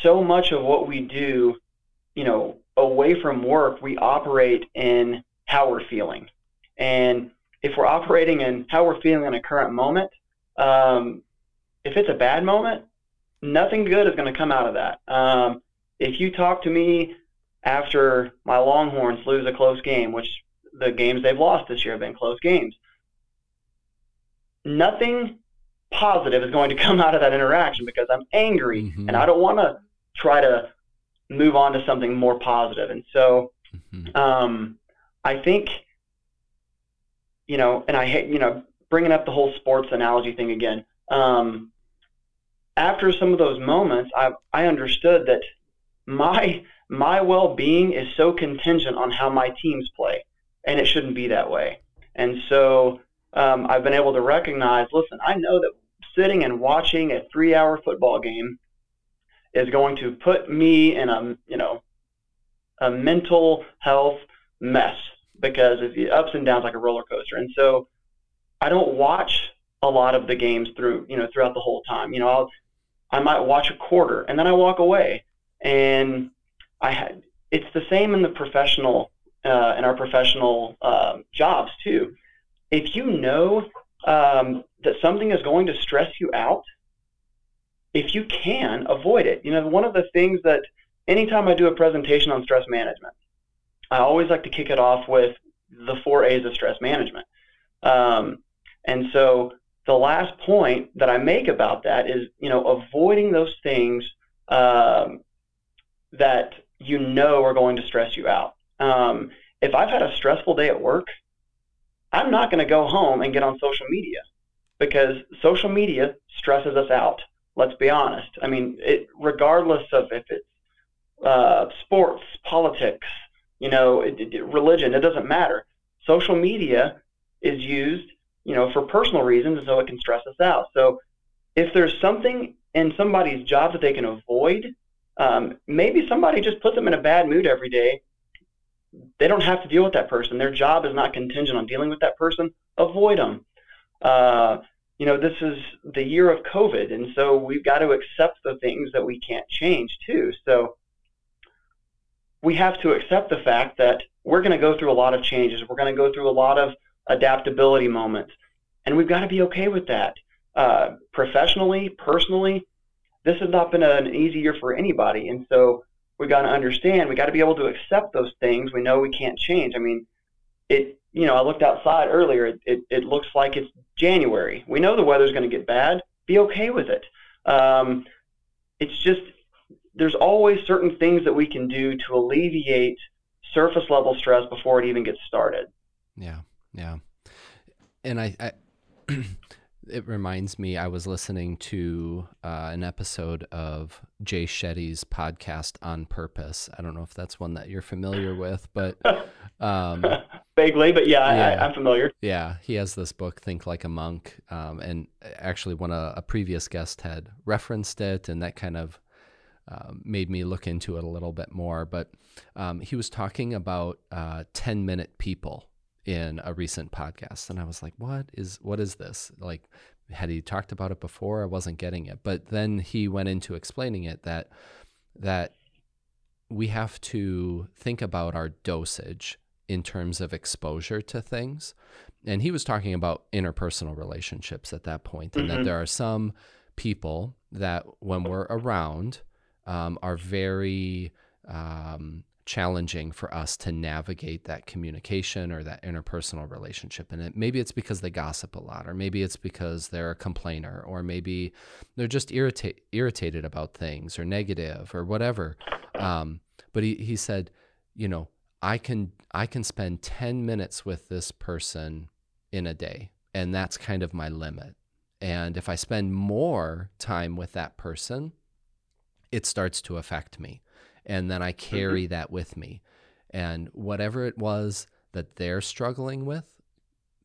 so much of what we do, you know, away from work, we operate in how we're feeling. And if we're operating in how we're feeling in a current moment, um, if it's a bad moment, nothing good is going to come out of that. Um, if you talk to me after my Longhorns lose a close game, which the games they've lost this year have been close games, nothing positive is going to come out of that interaction because I'm angry mm-hmm. and I don't want to try to move on to something more positive. And so mm-hmm. um, I think, you know, and I hate, you know, bringing up the whole sports analogy thing again. Um, after some of those moments, I, I understood that my my well-being is so contingent on how my teams play, and it shouldn't be that way. And so um, I've been able to recognize, listen, I know that sitting and watching a three-hour football game is going to put me in a you know a mental health mess because of the ups and downs like a roller coaster. And so I don't watch a lot of the games through you know throughout the whole time. You know, I'll I might watch a quarter and then I walk away. And I had it's the same in the professional uh, in our professional uh, jobs too. If you know um, that something is going to stress you out, if you can avoid it. You know, one of the things that anytime I do a presentation on stress management, I always like to kick it off with the four A's of stress management. Um, and so the last point that I make about that is, you know, avoiding those things um, that you know are going to stress you out. Um, if I've had a stressful day at work, I'm not going to go home and get on social media because social media stresses us out. Let's be honest. I mean, it, regardless of if it's uh, sports, politics, you know, it, it, religion, it doesn't matter. Social media is used you know, for personal reasons, and so it can stress us out. So if there's something in somebody's job that they can avoid, um, maybe somebody just puts them in a bad mood every day. They don't have to deal with that person. Their job is not contingent on dealing with that person. Avoid them. Uh, you know, this is the year of COVID, and so we've got to accept the things that we can't change too. So we have to accept the fact that we're going to go through a lot of changes. We're going to go through a lot of adaptability moments. And we've got to be okay with that. Uh, professionally, personally, this has not been an easy year for anybody. And so we got to understand, we got to be able to accept those things we know we can't change. I mean, it, you know, I looked outside earlier. It, it, it looks like it's January. We know the weather's going to get bad. Be okay with it. Um, it's just, there's always certain things that we can do to alleviate surface level stress before it even gets started.
Yeah. Yeah. And I, I it reminds me, I was listening to uh, an episode of Jay Shetty's podcast on purpose. I don't know if that's one that you're familiar with, but um,
vaguely, but yeah, yeah. I, am familiar.
Yeah, he has this book, Think Like a Monk, um, and actually, when a, a, previous guest had referenced it, and that kind of uh, made me look into it a little bit more. But um, he was talking about uh, 10 minute people in a recent podcast and I was like, what is what is this? Like had he talked about it before? I wasn't getting it. But then he went into explaining it that that we have to think about our dosage in terms of exposure to things. And he was talking about interpersonal relationships at that point, and mm-hmm. that there are some people that when we're around um, are very um, challenging for us to navigate that communication or that interpersonal relationship. And it, maybe it's because they gossip a lot, or maybe it's because they're a complainer, or maybe they're just irritate, irritated about things or negative or whatever. Um, but he, he said, you know, I can I can spend 10 minutes with this person in a day, and that's kind of my limit. And if I spend more time with that person, it starts to affect me and then I mm-hmm. carry mm-hmm. that with me. And whatever it was that they're struggling with,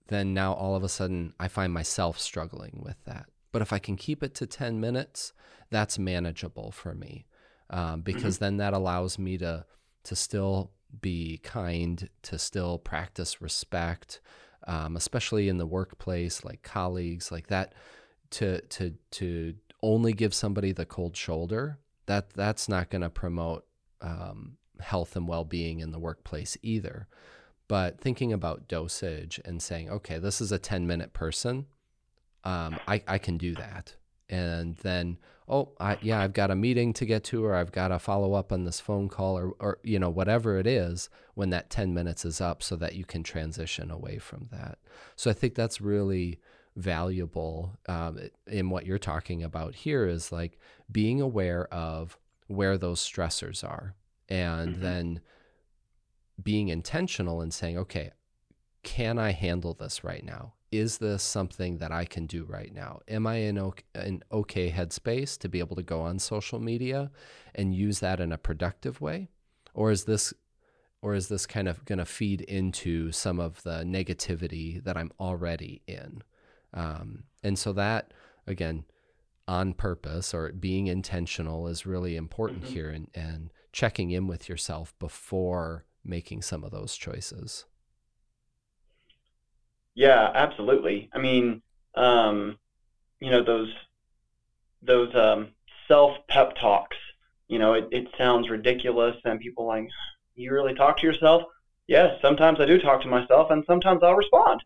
then now all of a sudden I find myself struggling with that. But if I can keep it to 10 minutes, that's manageable for me um, because mm-hmm. then that allows me to, to still be kind, to still practice respect, um, especially in the workplace, like colleagues, like that. to to to only give somebody the cold shoulder, that that's not going to promote um, health and well-being in the workplace either. But thinking about dosage and saying, okay, this is a 10 minute person, um, I, I can do that. And then, oh, I, yeah, I've got a meeting to get to, or I've got to follow up on this phone call, or, or, you know, whatever it is when that 10 minutes is up so that you can transition away from that. So I think that's really valuable um, in what you're talking about here is like being aware of where those stressors are. And mm-hmm. then being intentional and saying okay can i handle this right now? Is this something that i can do right now? Am i in okay, an okay headspace to be able to go on social media and use that in a productive way? Or is this or is this kind of going to feed into some of the negativity that i'm already in? Um, and so that, again, on purpose or being intentional is really important mm-hmm. here and, and checking in with yourself before making some of those choices.
Yeah, absolutely. I mean, um, you know, those, those um, self pep talks, you know, it, it sounds ridiculous and people like, you really talk to yourself? Yes, sometimes I do talk to myself and sometimes I'll respond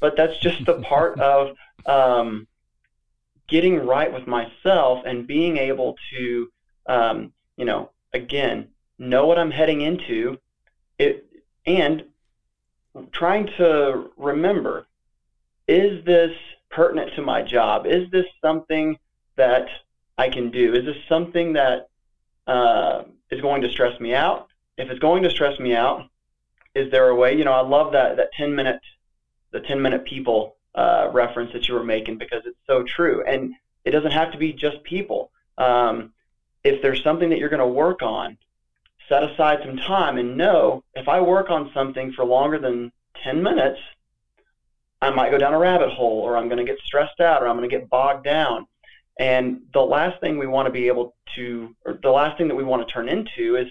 but that's just the part of um, getting right with myself and being able to, um, you know, again, know what I'm heading into, it, and trying to remember, is this pertinent to my job? Is this something that I can do? Is this something that uh, is going to stress me out? If it's going to stress me out, is there a way? You know, I love that that 10 minute the 10 minute people uh, reference that you were making because it's so true. And it doesn't have to be just people. Um, if there's something that you're going to work on, set aside some time and know if I work on something for longer than 10 minutes, I might go down a rabbit hole or I'm going to get stressed out or I'm going to get bogged down. And the last thing we want to be able to, or the last thing that we want to turn into is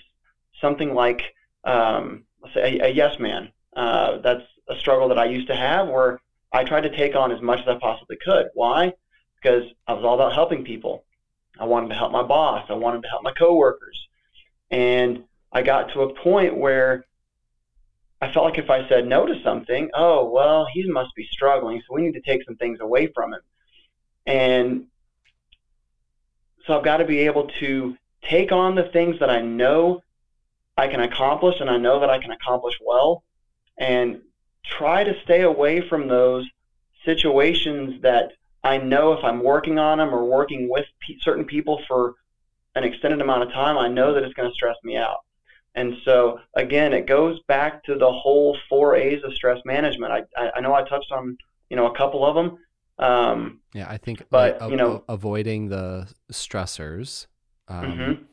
something like, um, let's say, a, a yes man. Uh, that's a struggle that I used to have where I tried to take on as much as I possibly could. Why? Because I was all about helping people. I wanted to help my boss. I wanted to help my coworkers. And I got to a point where I felt like if I said no to something, oh, well, he must be struggling, so we need to take some things away from him. And so I've got to be able to take on the things that I know I can accomplish and I know that I can accomplish well and try to stay away from those situations that I know if I'm working on them or working with certain people for an extended amount of time, I know that it's going to stress me out. And so, again, it goes back to the whole four A's of stress management. I, I, I know I touched on, you know, a couple of them. Um,
yeah, I think, but like, you know, avoiding the stressors, um, mm-hmm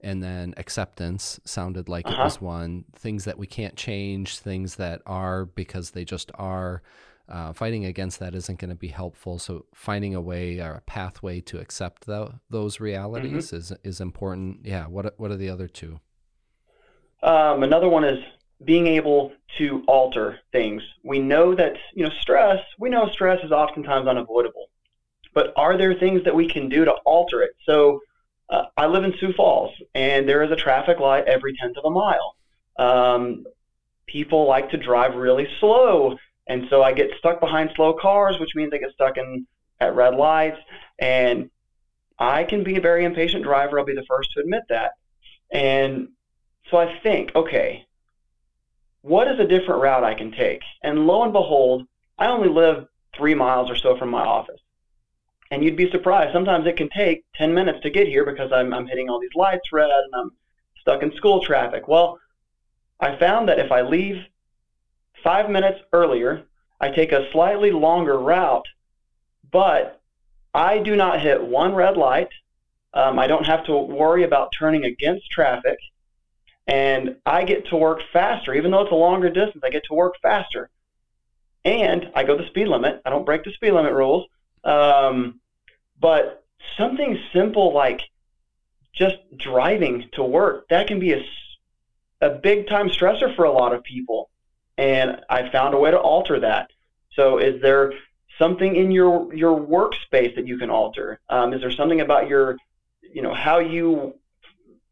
and then acceptance sounded like uh-huh. it was one. Things that we can't change things that are because they just are. Uh, fighting against that isn't going to be helpful. So finding a way or a pathway to accept the, those realities mm-hmm. is is important. Yeah what what are the other two?
Um, another one is being able to alter things. We know that you know stress we know stress is oftentimes unavoidable but are there things that we can do to alter it? So uh, I live in Sioux Falls, and there is a traffic light every tenth of a mile. Um, people like to drive really slow, and so I get stuck behind slow cars, which means I get stuck in at red lights. And I can be a very impatient driver. I'll be the first to admit that. And so I think, okay, what is a different route I can take? And lo and behold, I only live three miles or so from my office. And you'd be surprised. Sometimes it can take 10 minutes to get here because I'm, I'm hitting all these lights red and I'm stuck in school traffic. Well, I found that if I leave five minutes earlier, I take a slightly longer route, but I do not hit one red light. Um, I don't have to worry about turning against traffic. And I get to work faster. Even though it's a longer distance, I get to work faster. And I go the speed limit. I don't break the speed limit rules. Um, but something simple like just driving to work, that can be a, a big time stressor for a lot of people. And I found a way to alter that. So is there something in your your workspace that you can alter? Um, is there something about your, you know, how you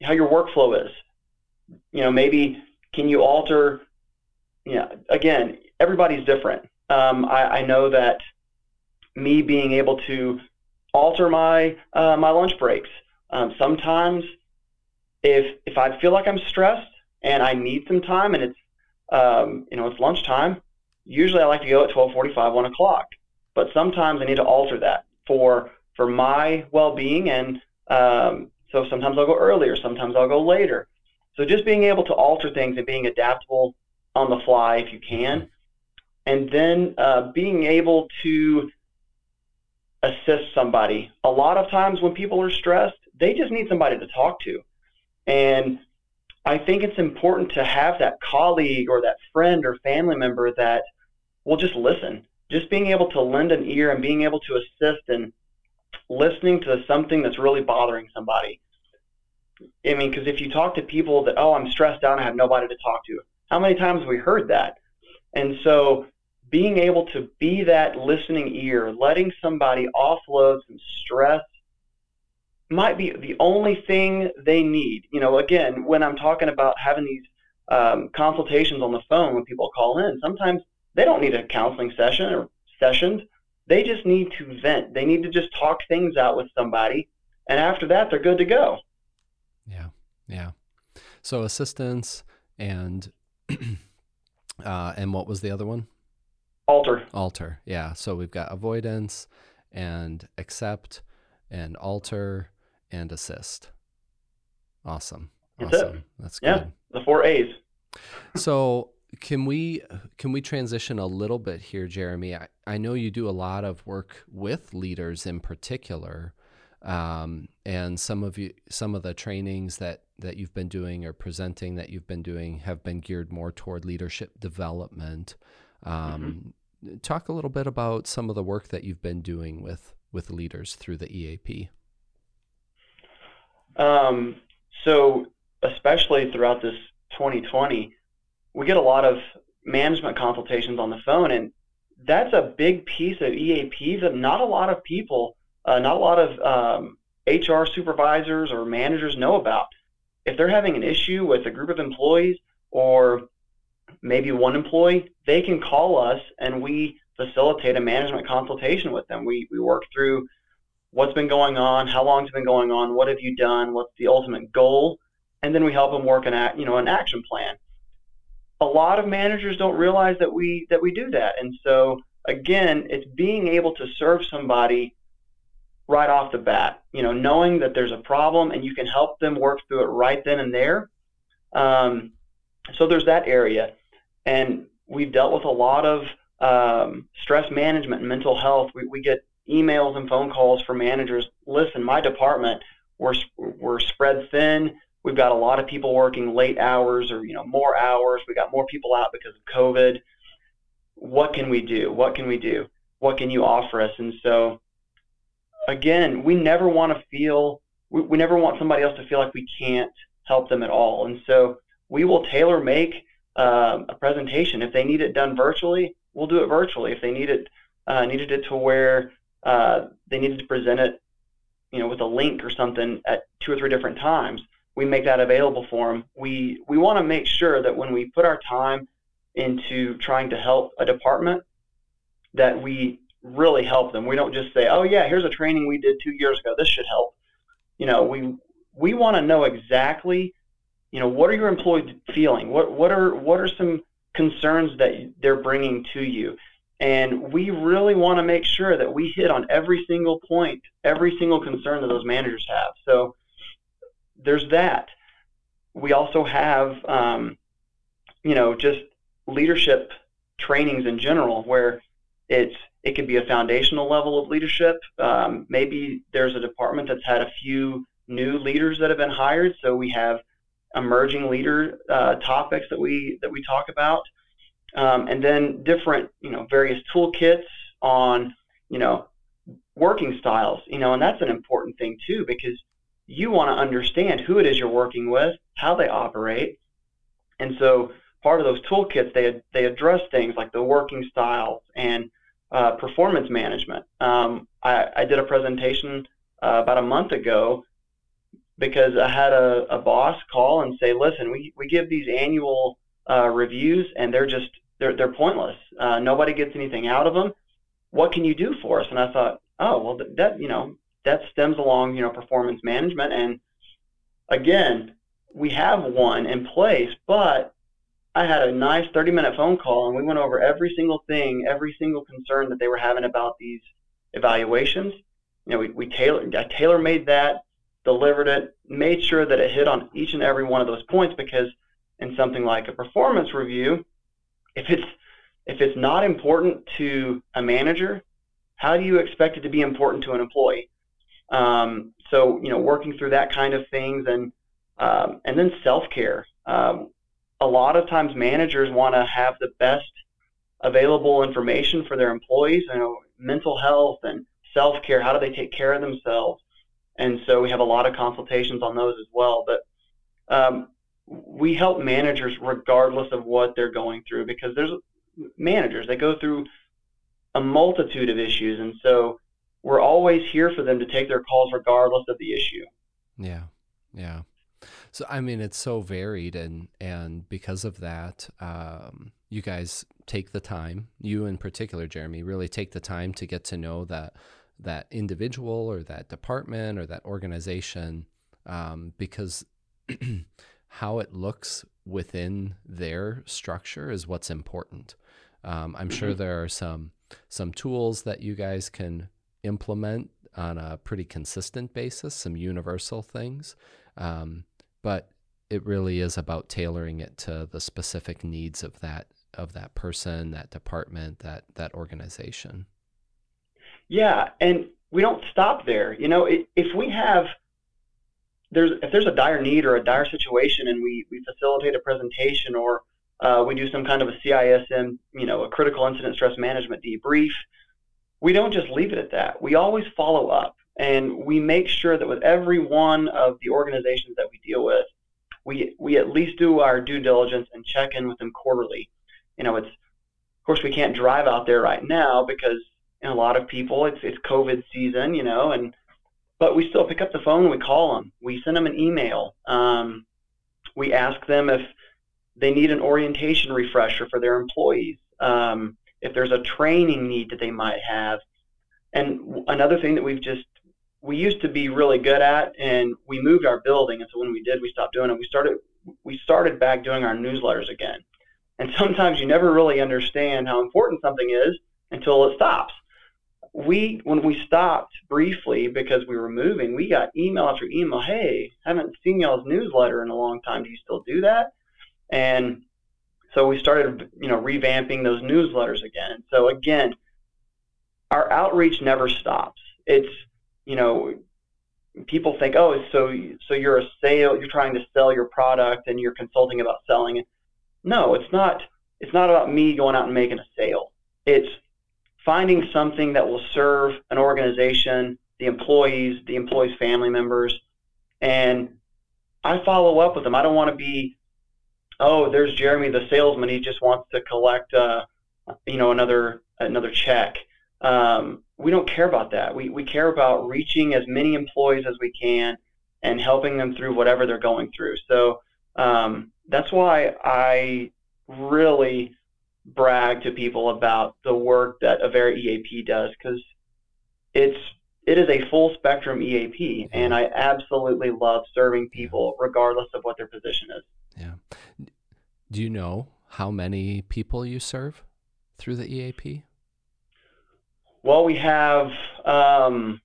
how your workflow is? You know, maybe can you alter? Yeah, again, everybody's different. Um, I, I know that me being able to alter my uh, my lunch breaks. Um, sometimes, if if I feel like I'm stressed and I need some time, and it's um, you know it's lunchtime, usually I like to go at 12:45, 1 o'clock. But sometimes I need to alter that for for my well-being, and um, so sometimes I'll go earlier, sometimes I'll go later. So just being able to alter things and being adaptable on the fly if you can, and then uh, being able to assist somebody. A lot of times when people are stressed, they just need somebody to talk to. And I think it's important to have that colleague or that friend or family member that will just listen. Just being able to lend an ear and being able to assist and listening to something that's really bothering somebody. I mean, because if you talk to people that, oh, I'm stressed out, I have nobody to talk to, how many times we heard that? And so being able to be that listening ear, letting somebody offload some stress might be the only thing they need. You know, again, when I'm talking about having these um, consultations on the phone when people call in, sometimes they don't need a counseling session or sessions. They just need to vent. They need to just talk things out with somebody, and after that, they're good to go.
Yeah, yeah. So assistance and uh, and what was the other one?
Alter.
Alter. Yeah. So we've got avoidance and accept and alter and assist. Awesome.
That's
awesome.
it.
That's
yeah,
good.
the four A's.
So can we can we transition a little bit here, Jeremy? I, I know you do a lot of work with leaders in particular. Um, and some of you some of the trainings that that you've been doing or presenting that you've been doing have been geared more toward leadership development. Um, mm-hmm. Talk a little bit about some of the work that you've been doing with with leaders through the EAP.
Um, so, especially throughout this 2020, we get a lot of management consultations on the phone, and that's a big piece of EAP that not a lot of people, uh, not a lot of um, HR supervisors or managers know about. If they're having an issue with a group of employees or maybe one employee, they can call us and we facilitate a management consultation with them. We, we work through what's been going on, how long it's been going on, what have you done, what's the ultimate goal, and then we help them work an act, you know an action plan. A lot of managers don't realize that we that we do that, and so again, it's being able to serve somebody right off the bat. You know, knowing that there's a problem and you can help them work through it right then and there. Um, so there's that area, and we've dealt with a lot of um, stress management and mental health. We, we get emails and phone calls from managers. Listen, my department, we're, we're spread thin. We've got a lot of people working late hours or, you know, more hours. We got more people out because of COVID. What can we do? What can we do? What can you offer us? And so, again, we never want to feel, we, we never want somebody else to feel like we can't help them at all. And so we will tailor make uh, a presentation. If they need it done virtually, we'll do it virtually. If they need it, uh, needed it to where uh, they needed to present it, you know, with a link or something at two or three different times, we make that available for them. We we want to make sure that when we put our time into trying to help a department, that we really help them. We don't just say, "Oh yeah, here's a training we did two years ago. This should help." You know, we we want to know exactly, you know, what are your employees feeling? What what are what are some concerns that they're bringing to you? And we really want to make sure that we hit on every single point, every single concern that those managers have. So there's that. We also have, um, you know, just leadership trainings in general, where it's it could be a foundational level of leadership. Um, maybe there's a department that's had a few new leaders that have been hired, so we have emerging leader uh, topics that we that we talk about um, and then different, you know, various toolkits on, you know, working styles, you know, and that's an important thing too because you want to understand who it is you're working with, how they operate, and so part of those toolkits they they address things like the working styles and uh, performance management. Um, I, I, did a presentation uh, about a month ago because I had a, a, boss call and say, "Listen, we, we give these annual uh, reviews and they're just they're they're pointless. Uh, nobody gets anything out of them. What can you do for us?" And I thought, "Oh, well, that, that you know that stems along you know performance management and again." We have one in place, but I had a nice 30 minute phone call and we went over every single thing, every single concern that they were having about these evaluations. You know, we, we tailor, I tailor made that, delivered it, made sure that it hit on each and every one of those points because in something like a performance review, if it's if it's not important to a manager, how do you expect it to be important to an employee? Um, so you know, working through that kind of things and um, and then self care. Um, a lot of times managers want to have the best available information for their employees, you know, mental health and self-care, how do they take care of themselves? And so we have a lot of consultations on those as well. But um, we help managers regardless of what they're going through because there's managers, that go through a multitude of issues. And so we're always here for them to take their calls regardless of the issue.
Yeah. Yeah. So I mean, it's so varied, and and because of that, um, you guys take the time. You in particular, Jeremy, really take the time to get to know that that individual or that department or that organization, um, because how it looks within their structure is what's important. Um, I'm sure mm-hmm. there are some some tools that you guys can implement on a pretty consistent basis, some universal things. Um, but it really is about tailoring it to the specific needs of that of that person, that department, that that organization.
Yeah, and we don't stop there. You know, if we have there's if there's a dire need or a dire situation, and we we facilitate a presentation or uh, we do some kind of a CISM, you know, a critical incident stress management debrief. We don't just leave it at that. We always follow up. And we make sure that with every one of the organizations that we deal with, we, we at least do our due diligence and check in with them quarterly. You know, it's, of course, we can't drive out there right now because know, a lot of people, it's, it's COVID season, you know, and, but we still pick up the phone and we call them. We send them an email. Um, we ask them if they need an orientation refresher for their employees. Um, if there's a training need that they might have. And another thing that we've just we used to be really good at, and we moved our building. And so when we did, we stopped doing it. We started we started back doing our newsletters again. And sometimes you never really understand how important something is until it stops. We when we stopped briefly because we were moving, we got email after email. Hey, haven't seen y'all's newsletter in a long time. Do you still do that? And so we started, you know, revamping those newsletters again. So again, our outreach never stops. It's you know, people think, oh, so so you're a sale, you're trying to sell your product and you're consulting about selling it. No, it's not. It's not about me going out and making a sale. It's finding something that will serve an organization, the employees, the employees' family members, and I follow up with them. I don't want to be, oh, there's Jeremy, the salesman. He just wants to collect, uh, you know, another another check. Um, we don't care about that. We, we care about reaching as many employees as we can and helping them through whatever they're going through. So um, that's why I really brag to people about the work that Avera EAP does because it's it is a full spectrum EAP, and I absolutely love serving people regardless of what their position is.
Yeah. Do you know how many people you serve through the EAP?
Well, we have, um,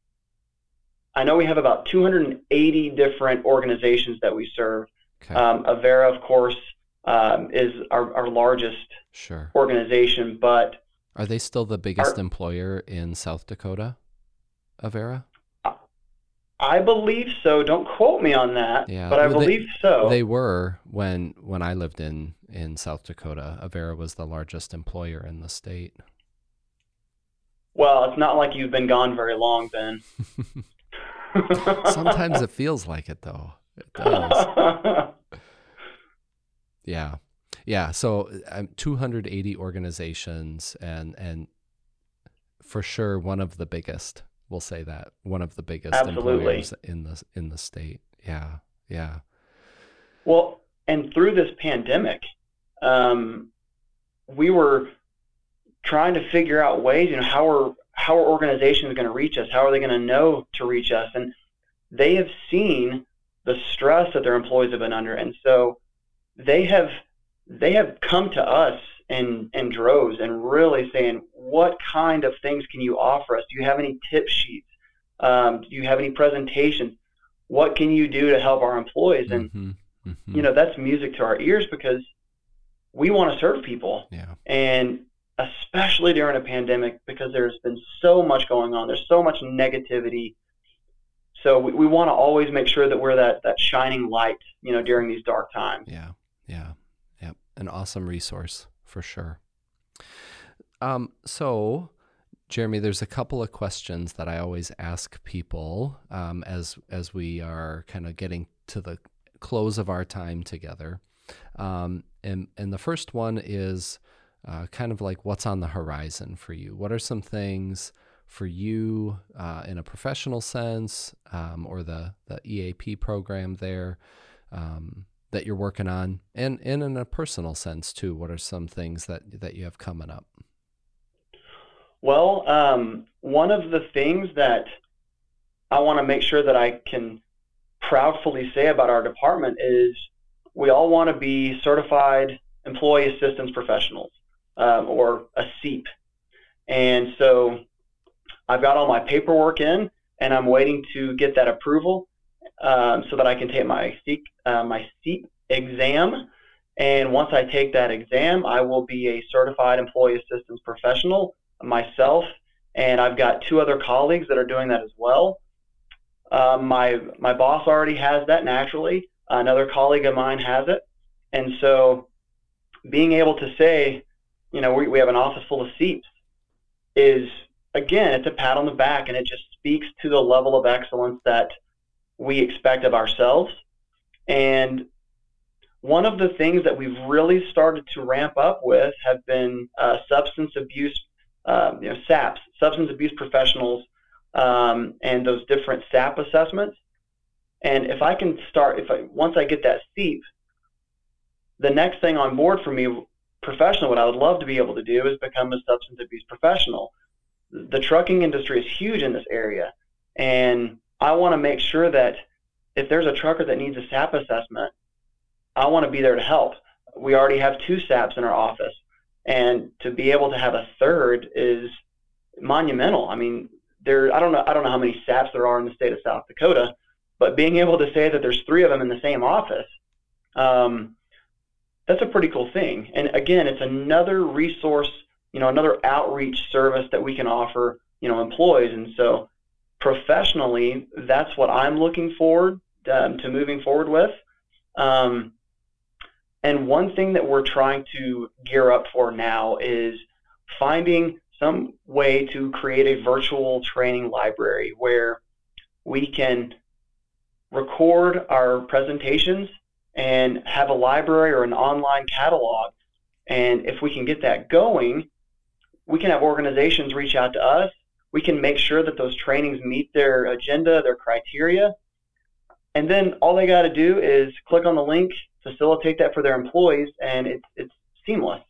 I know we have about 280 different organizations that we serve. Okay. Um, Avera, of course, um, is our, our largest
sure.
organization, but.
Are they still the biggest our, employer in South Dakota, Avera?
I believe so. Don't quote me on that, yeah. but I well, believe
they,
so.
They were when when I lived in in South Dakota. Avera was the largest employer in the state.
Well, it's not like you've been gone very long, Ben.
Sometimes it feels like it, though. It does. yeah, yeah. So um, 280 organizations, and and for sure one of the biggest. We'll say that one of the biggest
Absolutely.
employers in the in the state. Yeah, yeah.
Well, and through this pandemic, um, we were trying to figure out ways. You know, how are how are organizations going to reach us? How are they going to know to reach us? And they have seen the stress that their employees have been under, and so they have they have come to us in in droves and really saying, what kind of things can you offer us? Do you have any tip sheets? Um, do you have any presentations? What can you do to help our employees? And
Mhm, mhm.
you know that's music to our ears because we want to serve people
yeah,
and especially during a pandemic because there's been so much going on there's so much negativity so we, we want to always make sure that we're that that shining light you know during these dark times
yeah, yeah. An awesome resource for sure. Um, so, Jeremy, there's a couple of questions that I always ask people um, as as we are kind of getting to the close of our time together. Um, and and the first one is uh, kind of like what's on the horizon for you. What are some things for you uh, in a professional sense, um, or the the EAP program there um, that you're working on, and and in a personal sense too? What are some things that that you have coming up?
well um, one of the things that i want to make sure that i can proudly say about our department is we all want to be certified employee assistance professionals um, or a CEAP And so I've got all my paperwork in and I'm waiting to get that approval um, so that I can take my CEAP, uh, my CEAP exam. And once I take that exam, I will be a certified employee assistance professional myself. And I've got two other colleagues that are doing that as well. Um, my my boss already has that naturally. Another colleague of mine has it, and so being able to say, you know, we, we have an office full of seats is again, it's a pat on the back, and it just speaks to the level of excellence that we expect of ourselves. And one of the things that we've really started to ramp up with have been uh, substance abuse, um, you know, SAPs, substance abuse professionals um, and those different SAP assessments. And if I can start, if I once I get that CEAP, the next thing on board for me professional, what I would love to be able to do is become a substance abuse professional. The trucking industry is huge in this area, and I want to make sure that if there's a trucker that needs a SAP assessment, I want to be there to help. We already have two SAPs in our office, and to be able to have a third is monumental. I mean, there I don't know I don't know how many SAPs there are in the state of South Dakota, but being able to say that there's three of them in the same office, um, that's a pretty cool thing. And again, it's another resource, you know, another outreach service that we can offer, you know, employees. And so, professionally, that's what I'm looking forward um, to moving forward with. Um, and one thing that we're trying to gear up for now is finding some way to create a virtual training library where we can record our presentations and have a library or an online catalog. And if we can get that going, we can have organizations reach out to us. We can make sure that those trainings meet their agenda, their criteria. And then all they got to do is click on the link, facilitate that for their employees, and it's, it's seamless.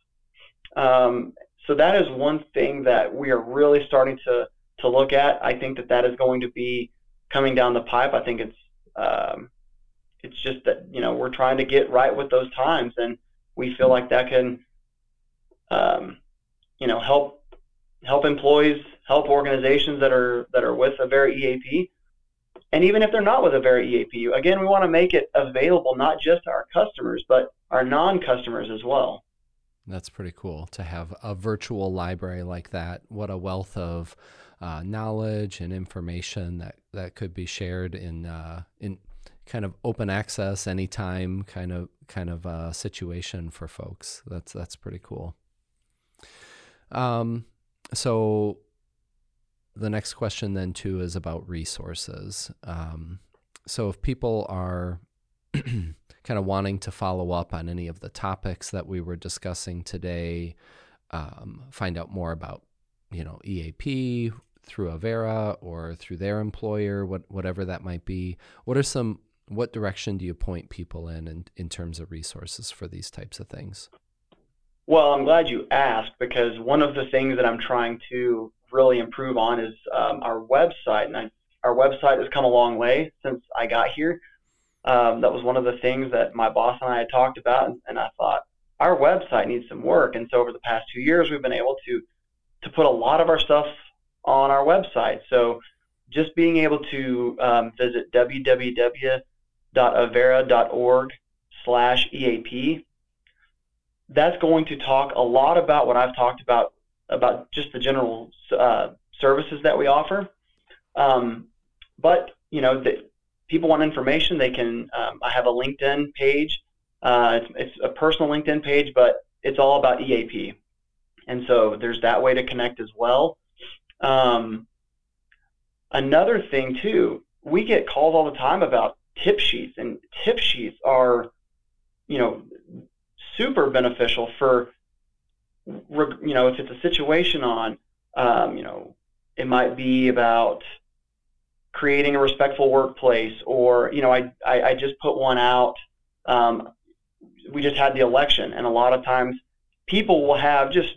Um, so that is one thing that we are really starting to, to look at. I think that that is going to be coming down the pipe. I think it's um, it's just that you know we're trying to get right with those times, and we feel like that can um, you know help help employees, help organizations that are that are with Avera EAP, and even if they're not with Avera EAP, again we want to make it available not just to our customers but our non-customers as well.
That's pretty cool to have a virtual library like that. What a wealth of uh, knowledge and information that, that could be shared in uh, in kind of open access anytime kind of kind of uh, situation for folks. That's that's pretty cool. Um, so the next question then too is about resources. Um, so if people are kind of wanting to follow up on any of the topics that we were discussing today, um, find out more about you know, EAP through Avera or through their employer, what whatever that might be. What are some what direction do you point people in, in in terms of resources for these types of things?
Well, I'm glad you asked because one of the things that I'm trying to really improve on is um, our website, and I, our website has come a long way since I got here. Um, that was one of the things that my boss and I had talked about, and I thought our website needs some work. And so over the past two years, we've been able to to put a lot of our stuff on our website. So just being able to um, visit www.avera.org slash EAP, that's going to talk a lot about what I've talked about, about just the general uh, services that we offer. Um, but, you know, the, people want information, they can, um, I have a LinkedIn page. Uh, it's, it's a personal LinkedIn page, but it's all about EAP. And so there's that way to connect as well. Um, another thing too, we get calls all the time about tip sheets, and tip sheets are, you know, super beneficial for, you know, if it's a situation on, um, you know, it might be about creating a respectful workplace, or you know, I I, I just put one out. Um, we just had the election, and a lot of times people will have just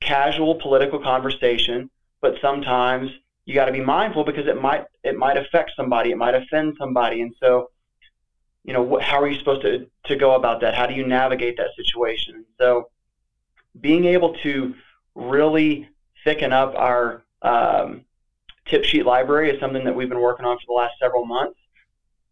casual political conversation, but sometimes you got to be mindful because it might it might affect somebody, it might offend somebody, and so you know what, how are you supposed to to go about that? How do you navigate that situation? So being able to really thicken up our um, tip sheet library is something that we've been working on for the last several months.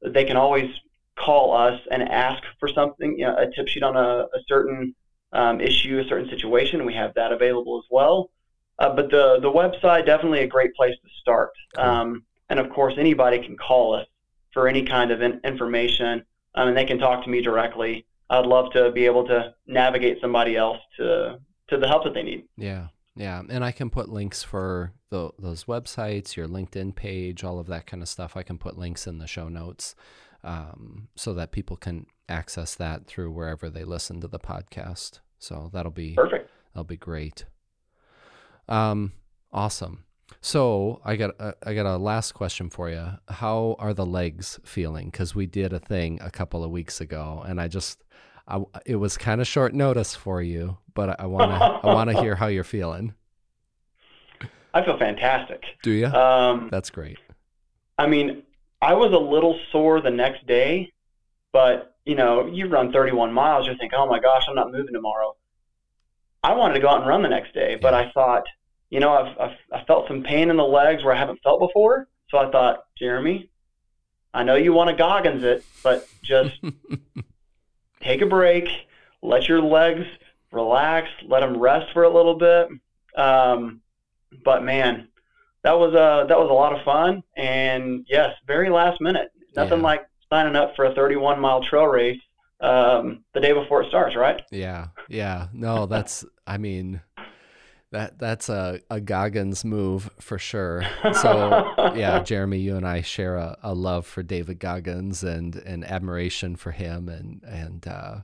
They can always call us and ask for something, you know, a tip sheet on a, a certain um, issue, a certain situation. We have that available as well. Uh, but the the website definitely a great place to start. Um, and of course, anybody can call us for any kind of in- information, um, and they can talk to me directly. I'd love to be able to navigate somebody else to to the help that they need.
Yeah, yeah, and I can put links for the, those websites, your LinkedIn page, all of that kind of stuff. I can put links in the show notes um, so that people can access that through wherever they listen to the podcast. So that'll be
perfect.
That'll be great. Um, awesome. So I got a, I got a last question for you. How are the legs feeling? Because we did a thing a couple of weeks ago, and I just I, it was kind of short notice for you, but I want to I want to hear how you're feeling.
I feel fantastic.
Do you? Um, That's great.
I mean, I was a little sore the next day, but you know, you run 31 miles, you're thinking, oh my gosh, I'm not moving tomorrow. I wanted to go out and run the next day, but I thought, you know, I've, I've I felt some pain in the legs where I haven't felt before, so I thought, Jeremy, I know you want to Goggins it, but just take a break, let your legs relax, let them rest for a little bit. Um, but man, that was a that was a lot of fun, and yes, very last minute. Nothing yeah. like signing up for a 31 mile trail race um, the day before it starts, right?
Yeah, yeah. No, that's I mean. That that's a, a Goggins move for sure. So yeah, Jeremy, you and I share a, a love for David Goggins and and admiration for him and and uh,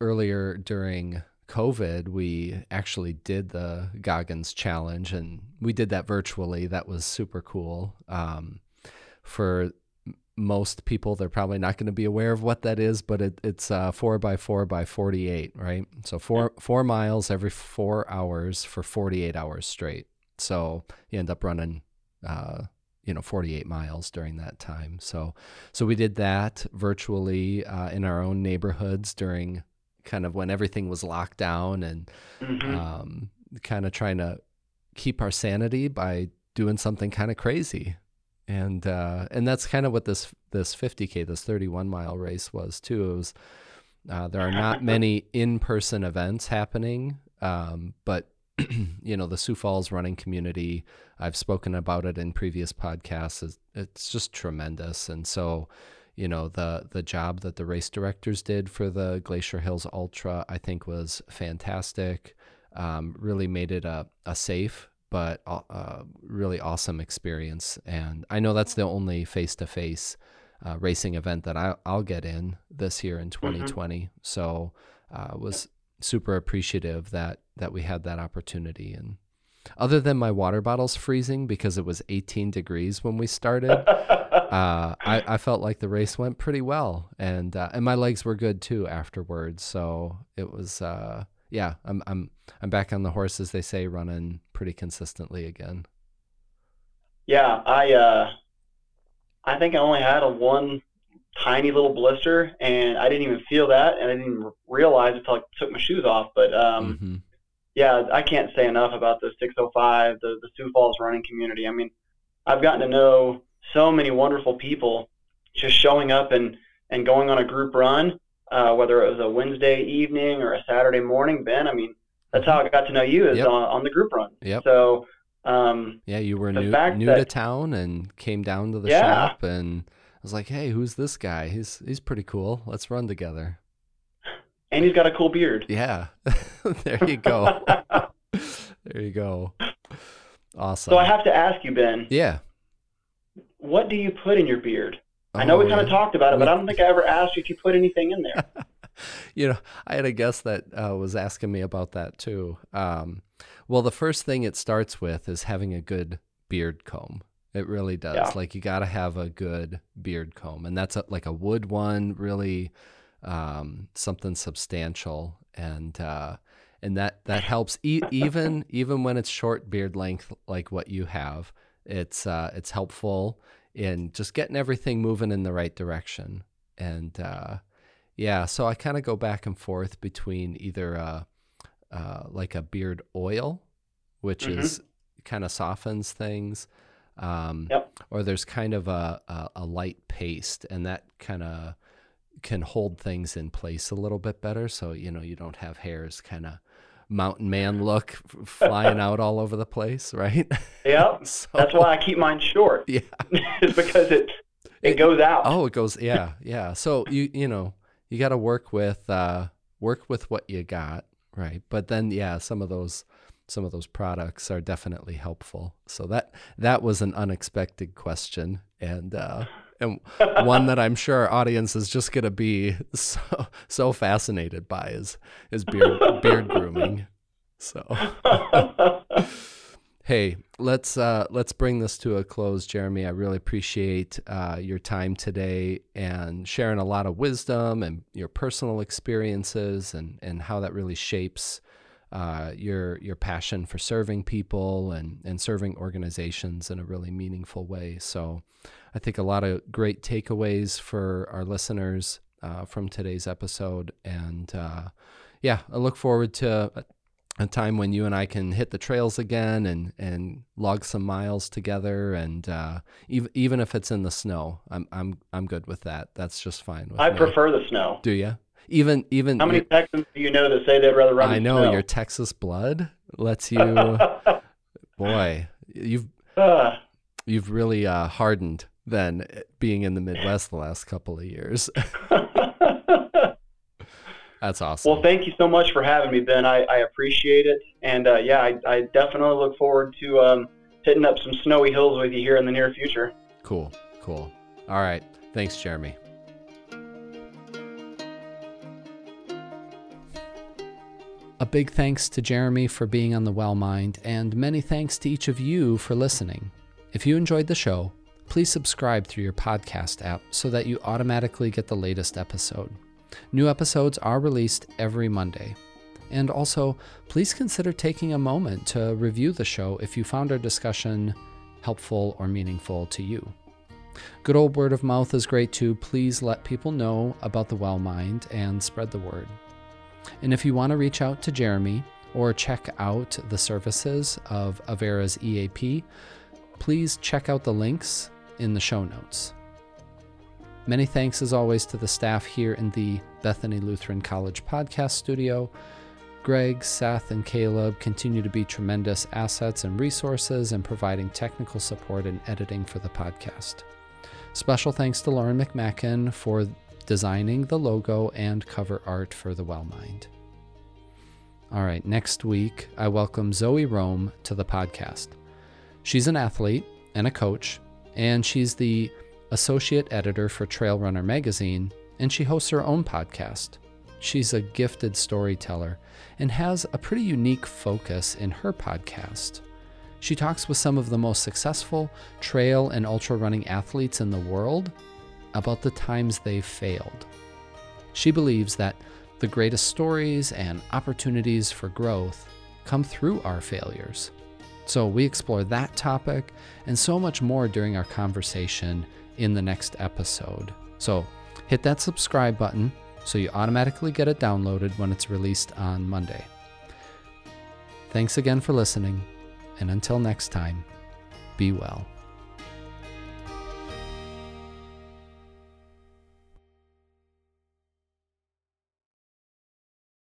earlier during COVID, we actually did the Goggins challenge and we did that virtually. That was super cool. Um, for most people, they're probably not going to be aware of what that is, but it, it's uh, four by four by 48, right? So four, four miles every four hours for 48 hours straight. So you end up running, uh, you know, 48 miles during that time. So, so we did that virtually uh, in our own neighborhoods during kind of when everything was locked down and mm-hmm. um, kind of trying to keep our sanity by doing something kind of crazy. And uh, and that's kind of what this this 50k, this 31 mile race was too. It was uh, there are not many in person events happening, um, but you know the Sioux Falls running community. I've spoken about it in previous podcasts. It's just tremendous, and so you know the the job that the race directors did for the Glacier Hills Ultra, I think was fantastic. Um, really made it a, a safe but a, a really awesome experience. And I know that's the only face to face racing event that I, will get in this year in 2020. Mm-hmm. So uh, was super appreciative that that we had that opportunity and other than my water bottles freezing because it was 18 degrees when we started, uh, I, I felt like the race went pretty well, and uh, and my legs were good too afterwards. So it was, uh, yeah, I'm I'm I'm back on the horse as they say, running pretty consistently again.
Yeah, I uh, I think I only had a one tiny little blister, and I didn't even feel that, and I didn't even realize it until I took my shoes off. But um,
mm-hmm.
yeah, I can't say enough about the 605, the the Sioux Falls running community. I mean, I've gotten to know so many wonderful people just showing up and and going on a group run, uh, whether it was a Wednesday evening or a Saturday morning. Ben, I mean, that's how I got to know you is
Yep.
on, on the group run.
Yep.
So. Um,
Yeah, you were new new
that-
to town and came down to the
Yeah.
shop, and I was like, "Hey, who's this guy? He's he's pretty cool. Let's run together."
and he's got a cool beard.
Yeah, there you go. there you go. Awesome.
so I have to ask you, Ben,
yeah.
what do you put in your beard? I know we
Oh,
kind of talked about it, but I don't think I ever asked you if you put anything in there.
you know, I had a guest that uh, was asking me about that too. Um, well, the first thing it starts with is having a good beard comb. It really does.
Yeah.
Like you got to have a good beard comb, and that's a, like a wood one, really um, something substantial, and uh, and that that helps. E- even even when it's short beard length, like what you have, it's uh, it's helpful in just getting everything moving in the right direction. And uh, yeah, so I kind of go back and forth between either uh, uh, like a beard oil, which
Mhm.
is kind of softens things, um,
Yep.
or there's kind of a, a, a light paste, and that kind of can hold things in place a little bit better. So you know you don't have hairs kind of mountain man look flying out all over the place, right?
Yep.
so,
That's why I keep mine short.
Yeah.
it's because it it
It-
goes out.
Oh, it goes. Yeah, yeah. So you you know you got to work with uh, work with what you got, right? But then yeah, some of those some of those products are definitely helpful. So that that was an unexpected question, and uh, and one that I'm sure our audience is just gonna be so so fascinated by is is beard beard grooming. So. Hey, let's uh, let's bring this to a close, Jeremy. I really appreciate uh, your time today and sharing a lot of wisdom and your personal experiences and, and how that really shapes uh, your your passion for serving people and, and serving organizations in a really meaningful way. So, I think a lot of great takeaways for our listeners uh, from today's episode, and uh, yeah, I look forward to a, time when you and I can hit the trails again and and log some miles together, and uh, even even if it's in the snow, I'm I'm I'm good with that. That's just fine with
I
me.
prefer the snow.
Do you? Even even
How many Texans do you know that say they'd rather run
I know your Texas blood lets you. boy, you've you've really uh, hardened then being in the Midwest the last couple of years. That's awesome.
well, thank you so much for having me, Ben. I, I appreciate it, and uh, yeah, I, I definitely look forward to um, hitting up some snowy hills with you here in the near future.
Cool, cool. All right. Thanks, Jeremy. A big thanks to Jeremy for being on the Well Mind, and many thanks to each of you for listening. If you enjoyed the show, please subscribe through your podcast app so that you automatically get the latest episode. New episodes are released every Monday. And also, please consider taking a moment to review the show if you found our discussion helpful or meaningful to you. Good old word of mouth is great too. Please let people know about the Well Mind and spread the word. And if you want to reach out to Jeremy or check out the services of Avera's EAP, please check out the links in the show notes. Many thanks, as always, to the staff here in the Bethany Lutheran College podcast studio. Greg, Seth, and Caleb continue to be tremendous assets and resources in providing technical support and editing for the podcast. Special thanks to Lauren McMacken for designing the logo and cover art for the Well Mind. All right, next week, I welcome Zoe Rom to the podcast. She's an athlete and a coach, and she's the associate editor for Trail Runner magazine, and she hosts her own podcast. She's a gifted storyteller and has a pretty unique focus in her podcast She talks with some of the most successful trail and ultra running athletes in the world about the times they've failed. She believes that the greatest stories and opportunities for growth come through our failures. So we explore that topic and so much more during our conversation in the next episode. So hit that subscribe button so you automatically get it downloaded when it's released on Monday. Thanks again for listening, and until next time, be well.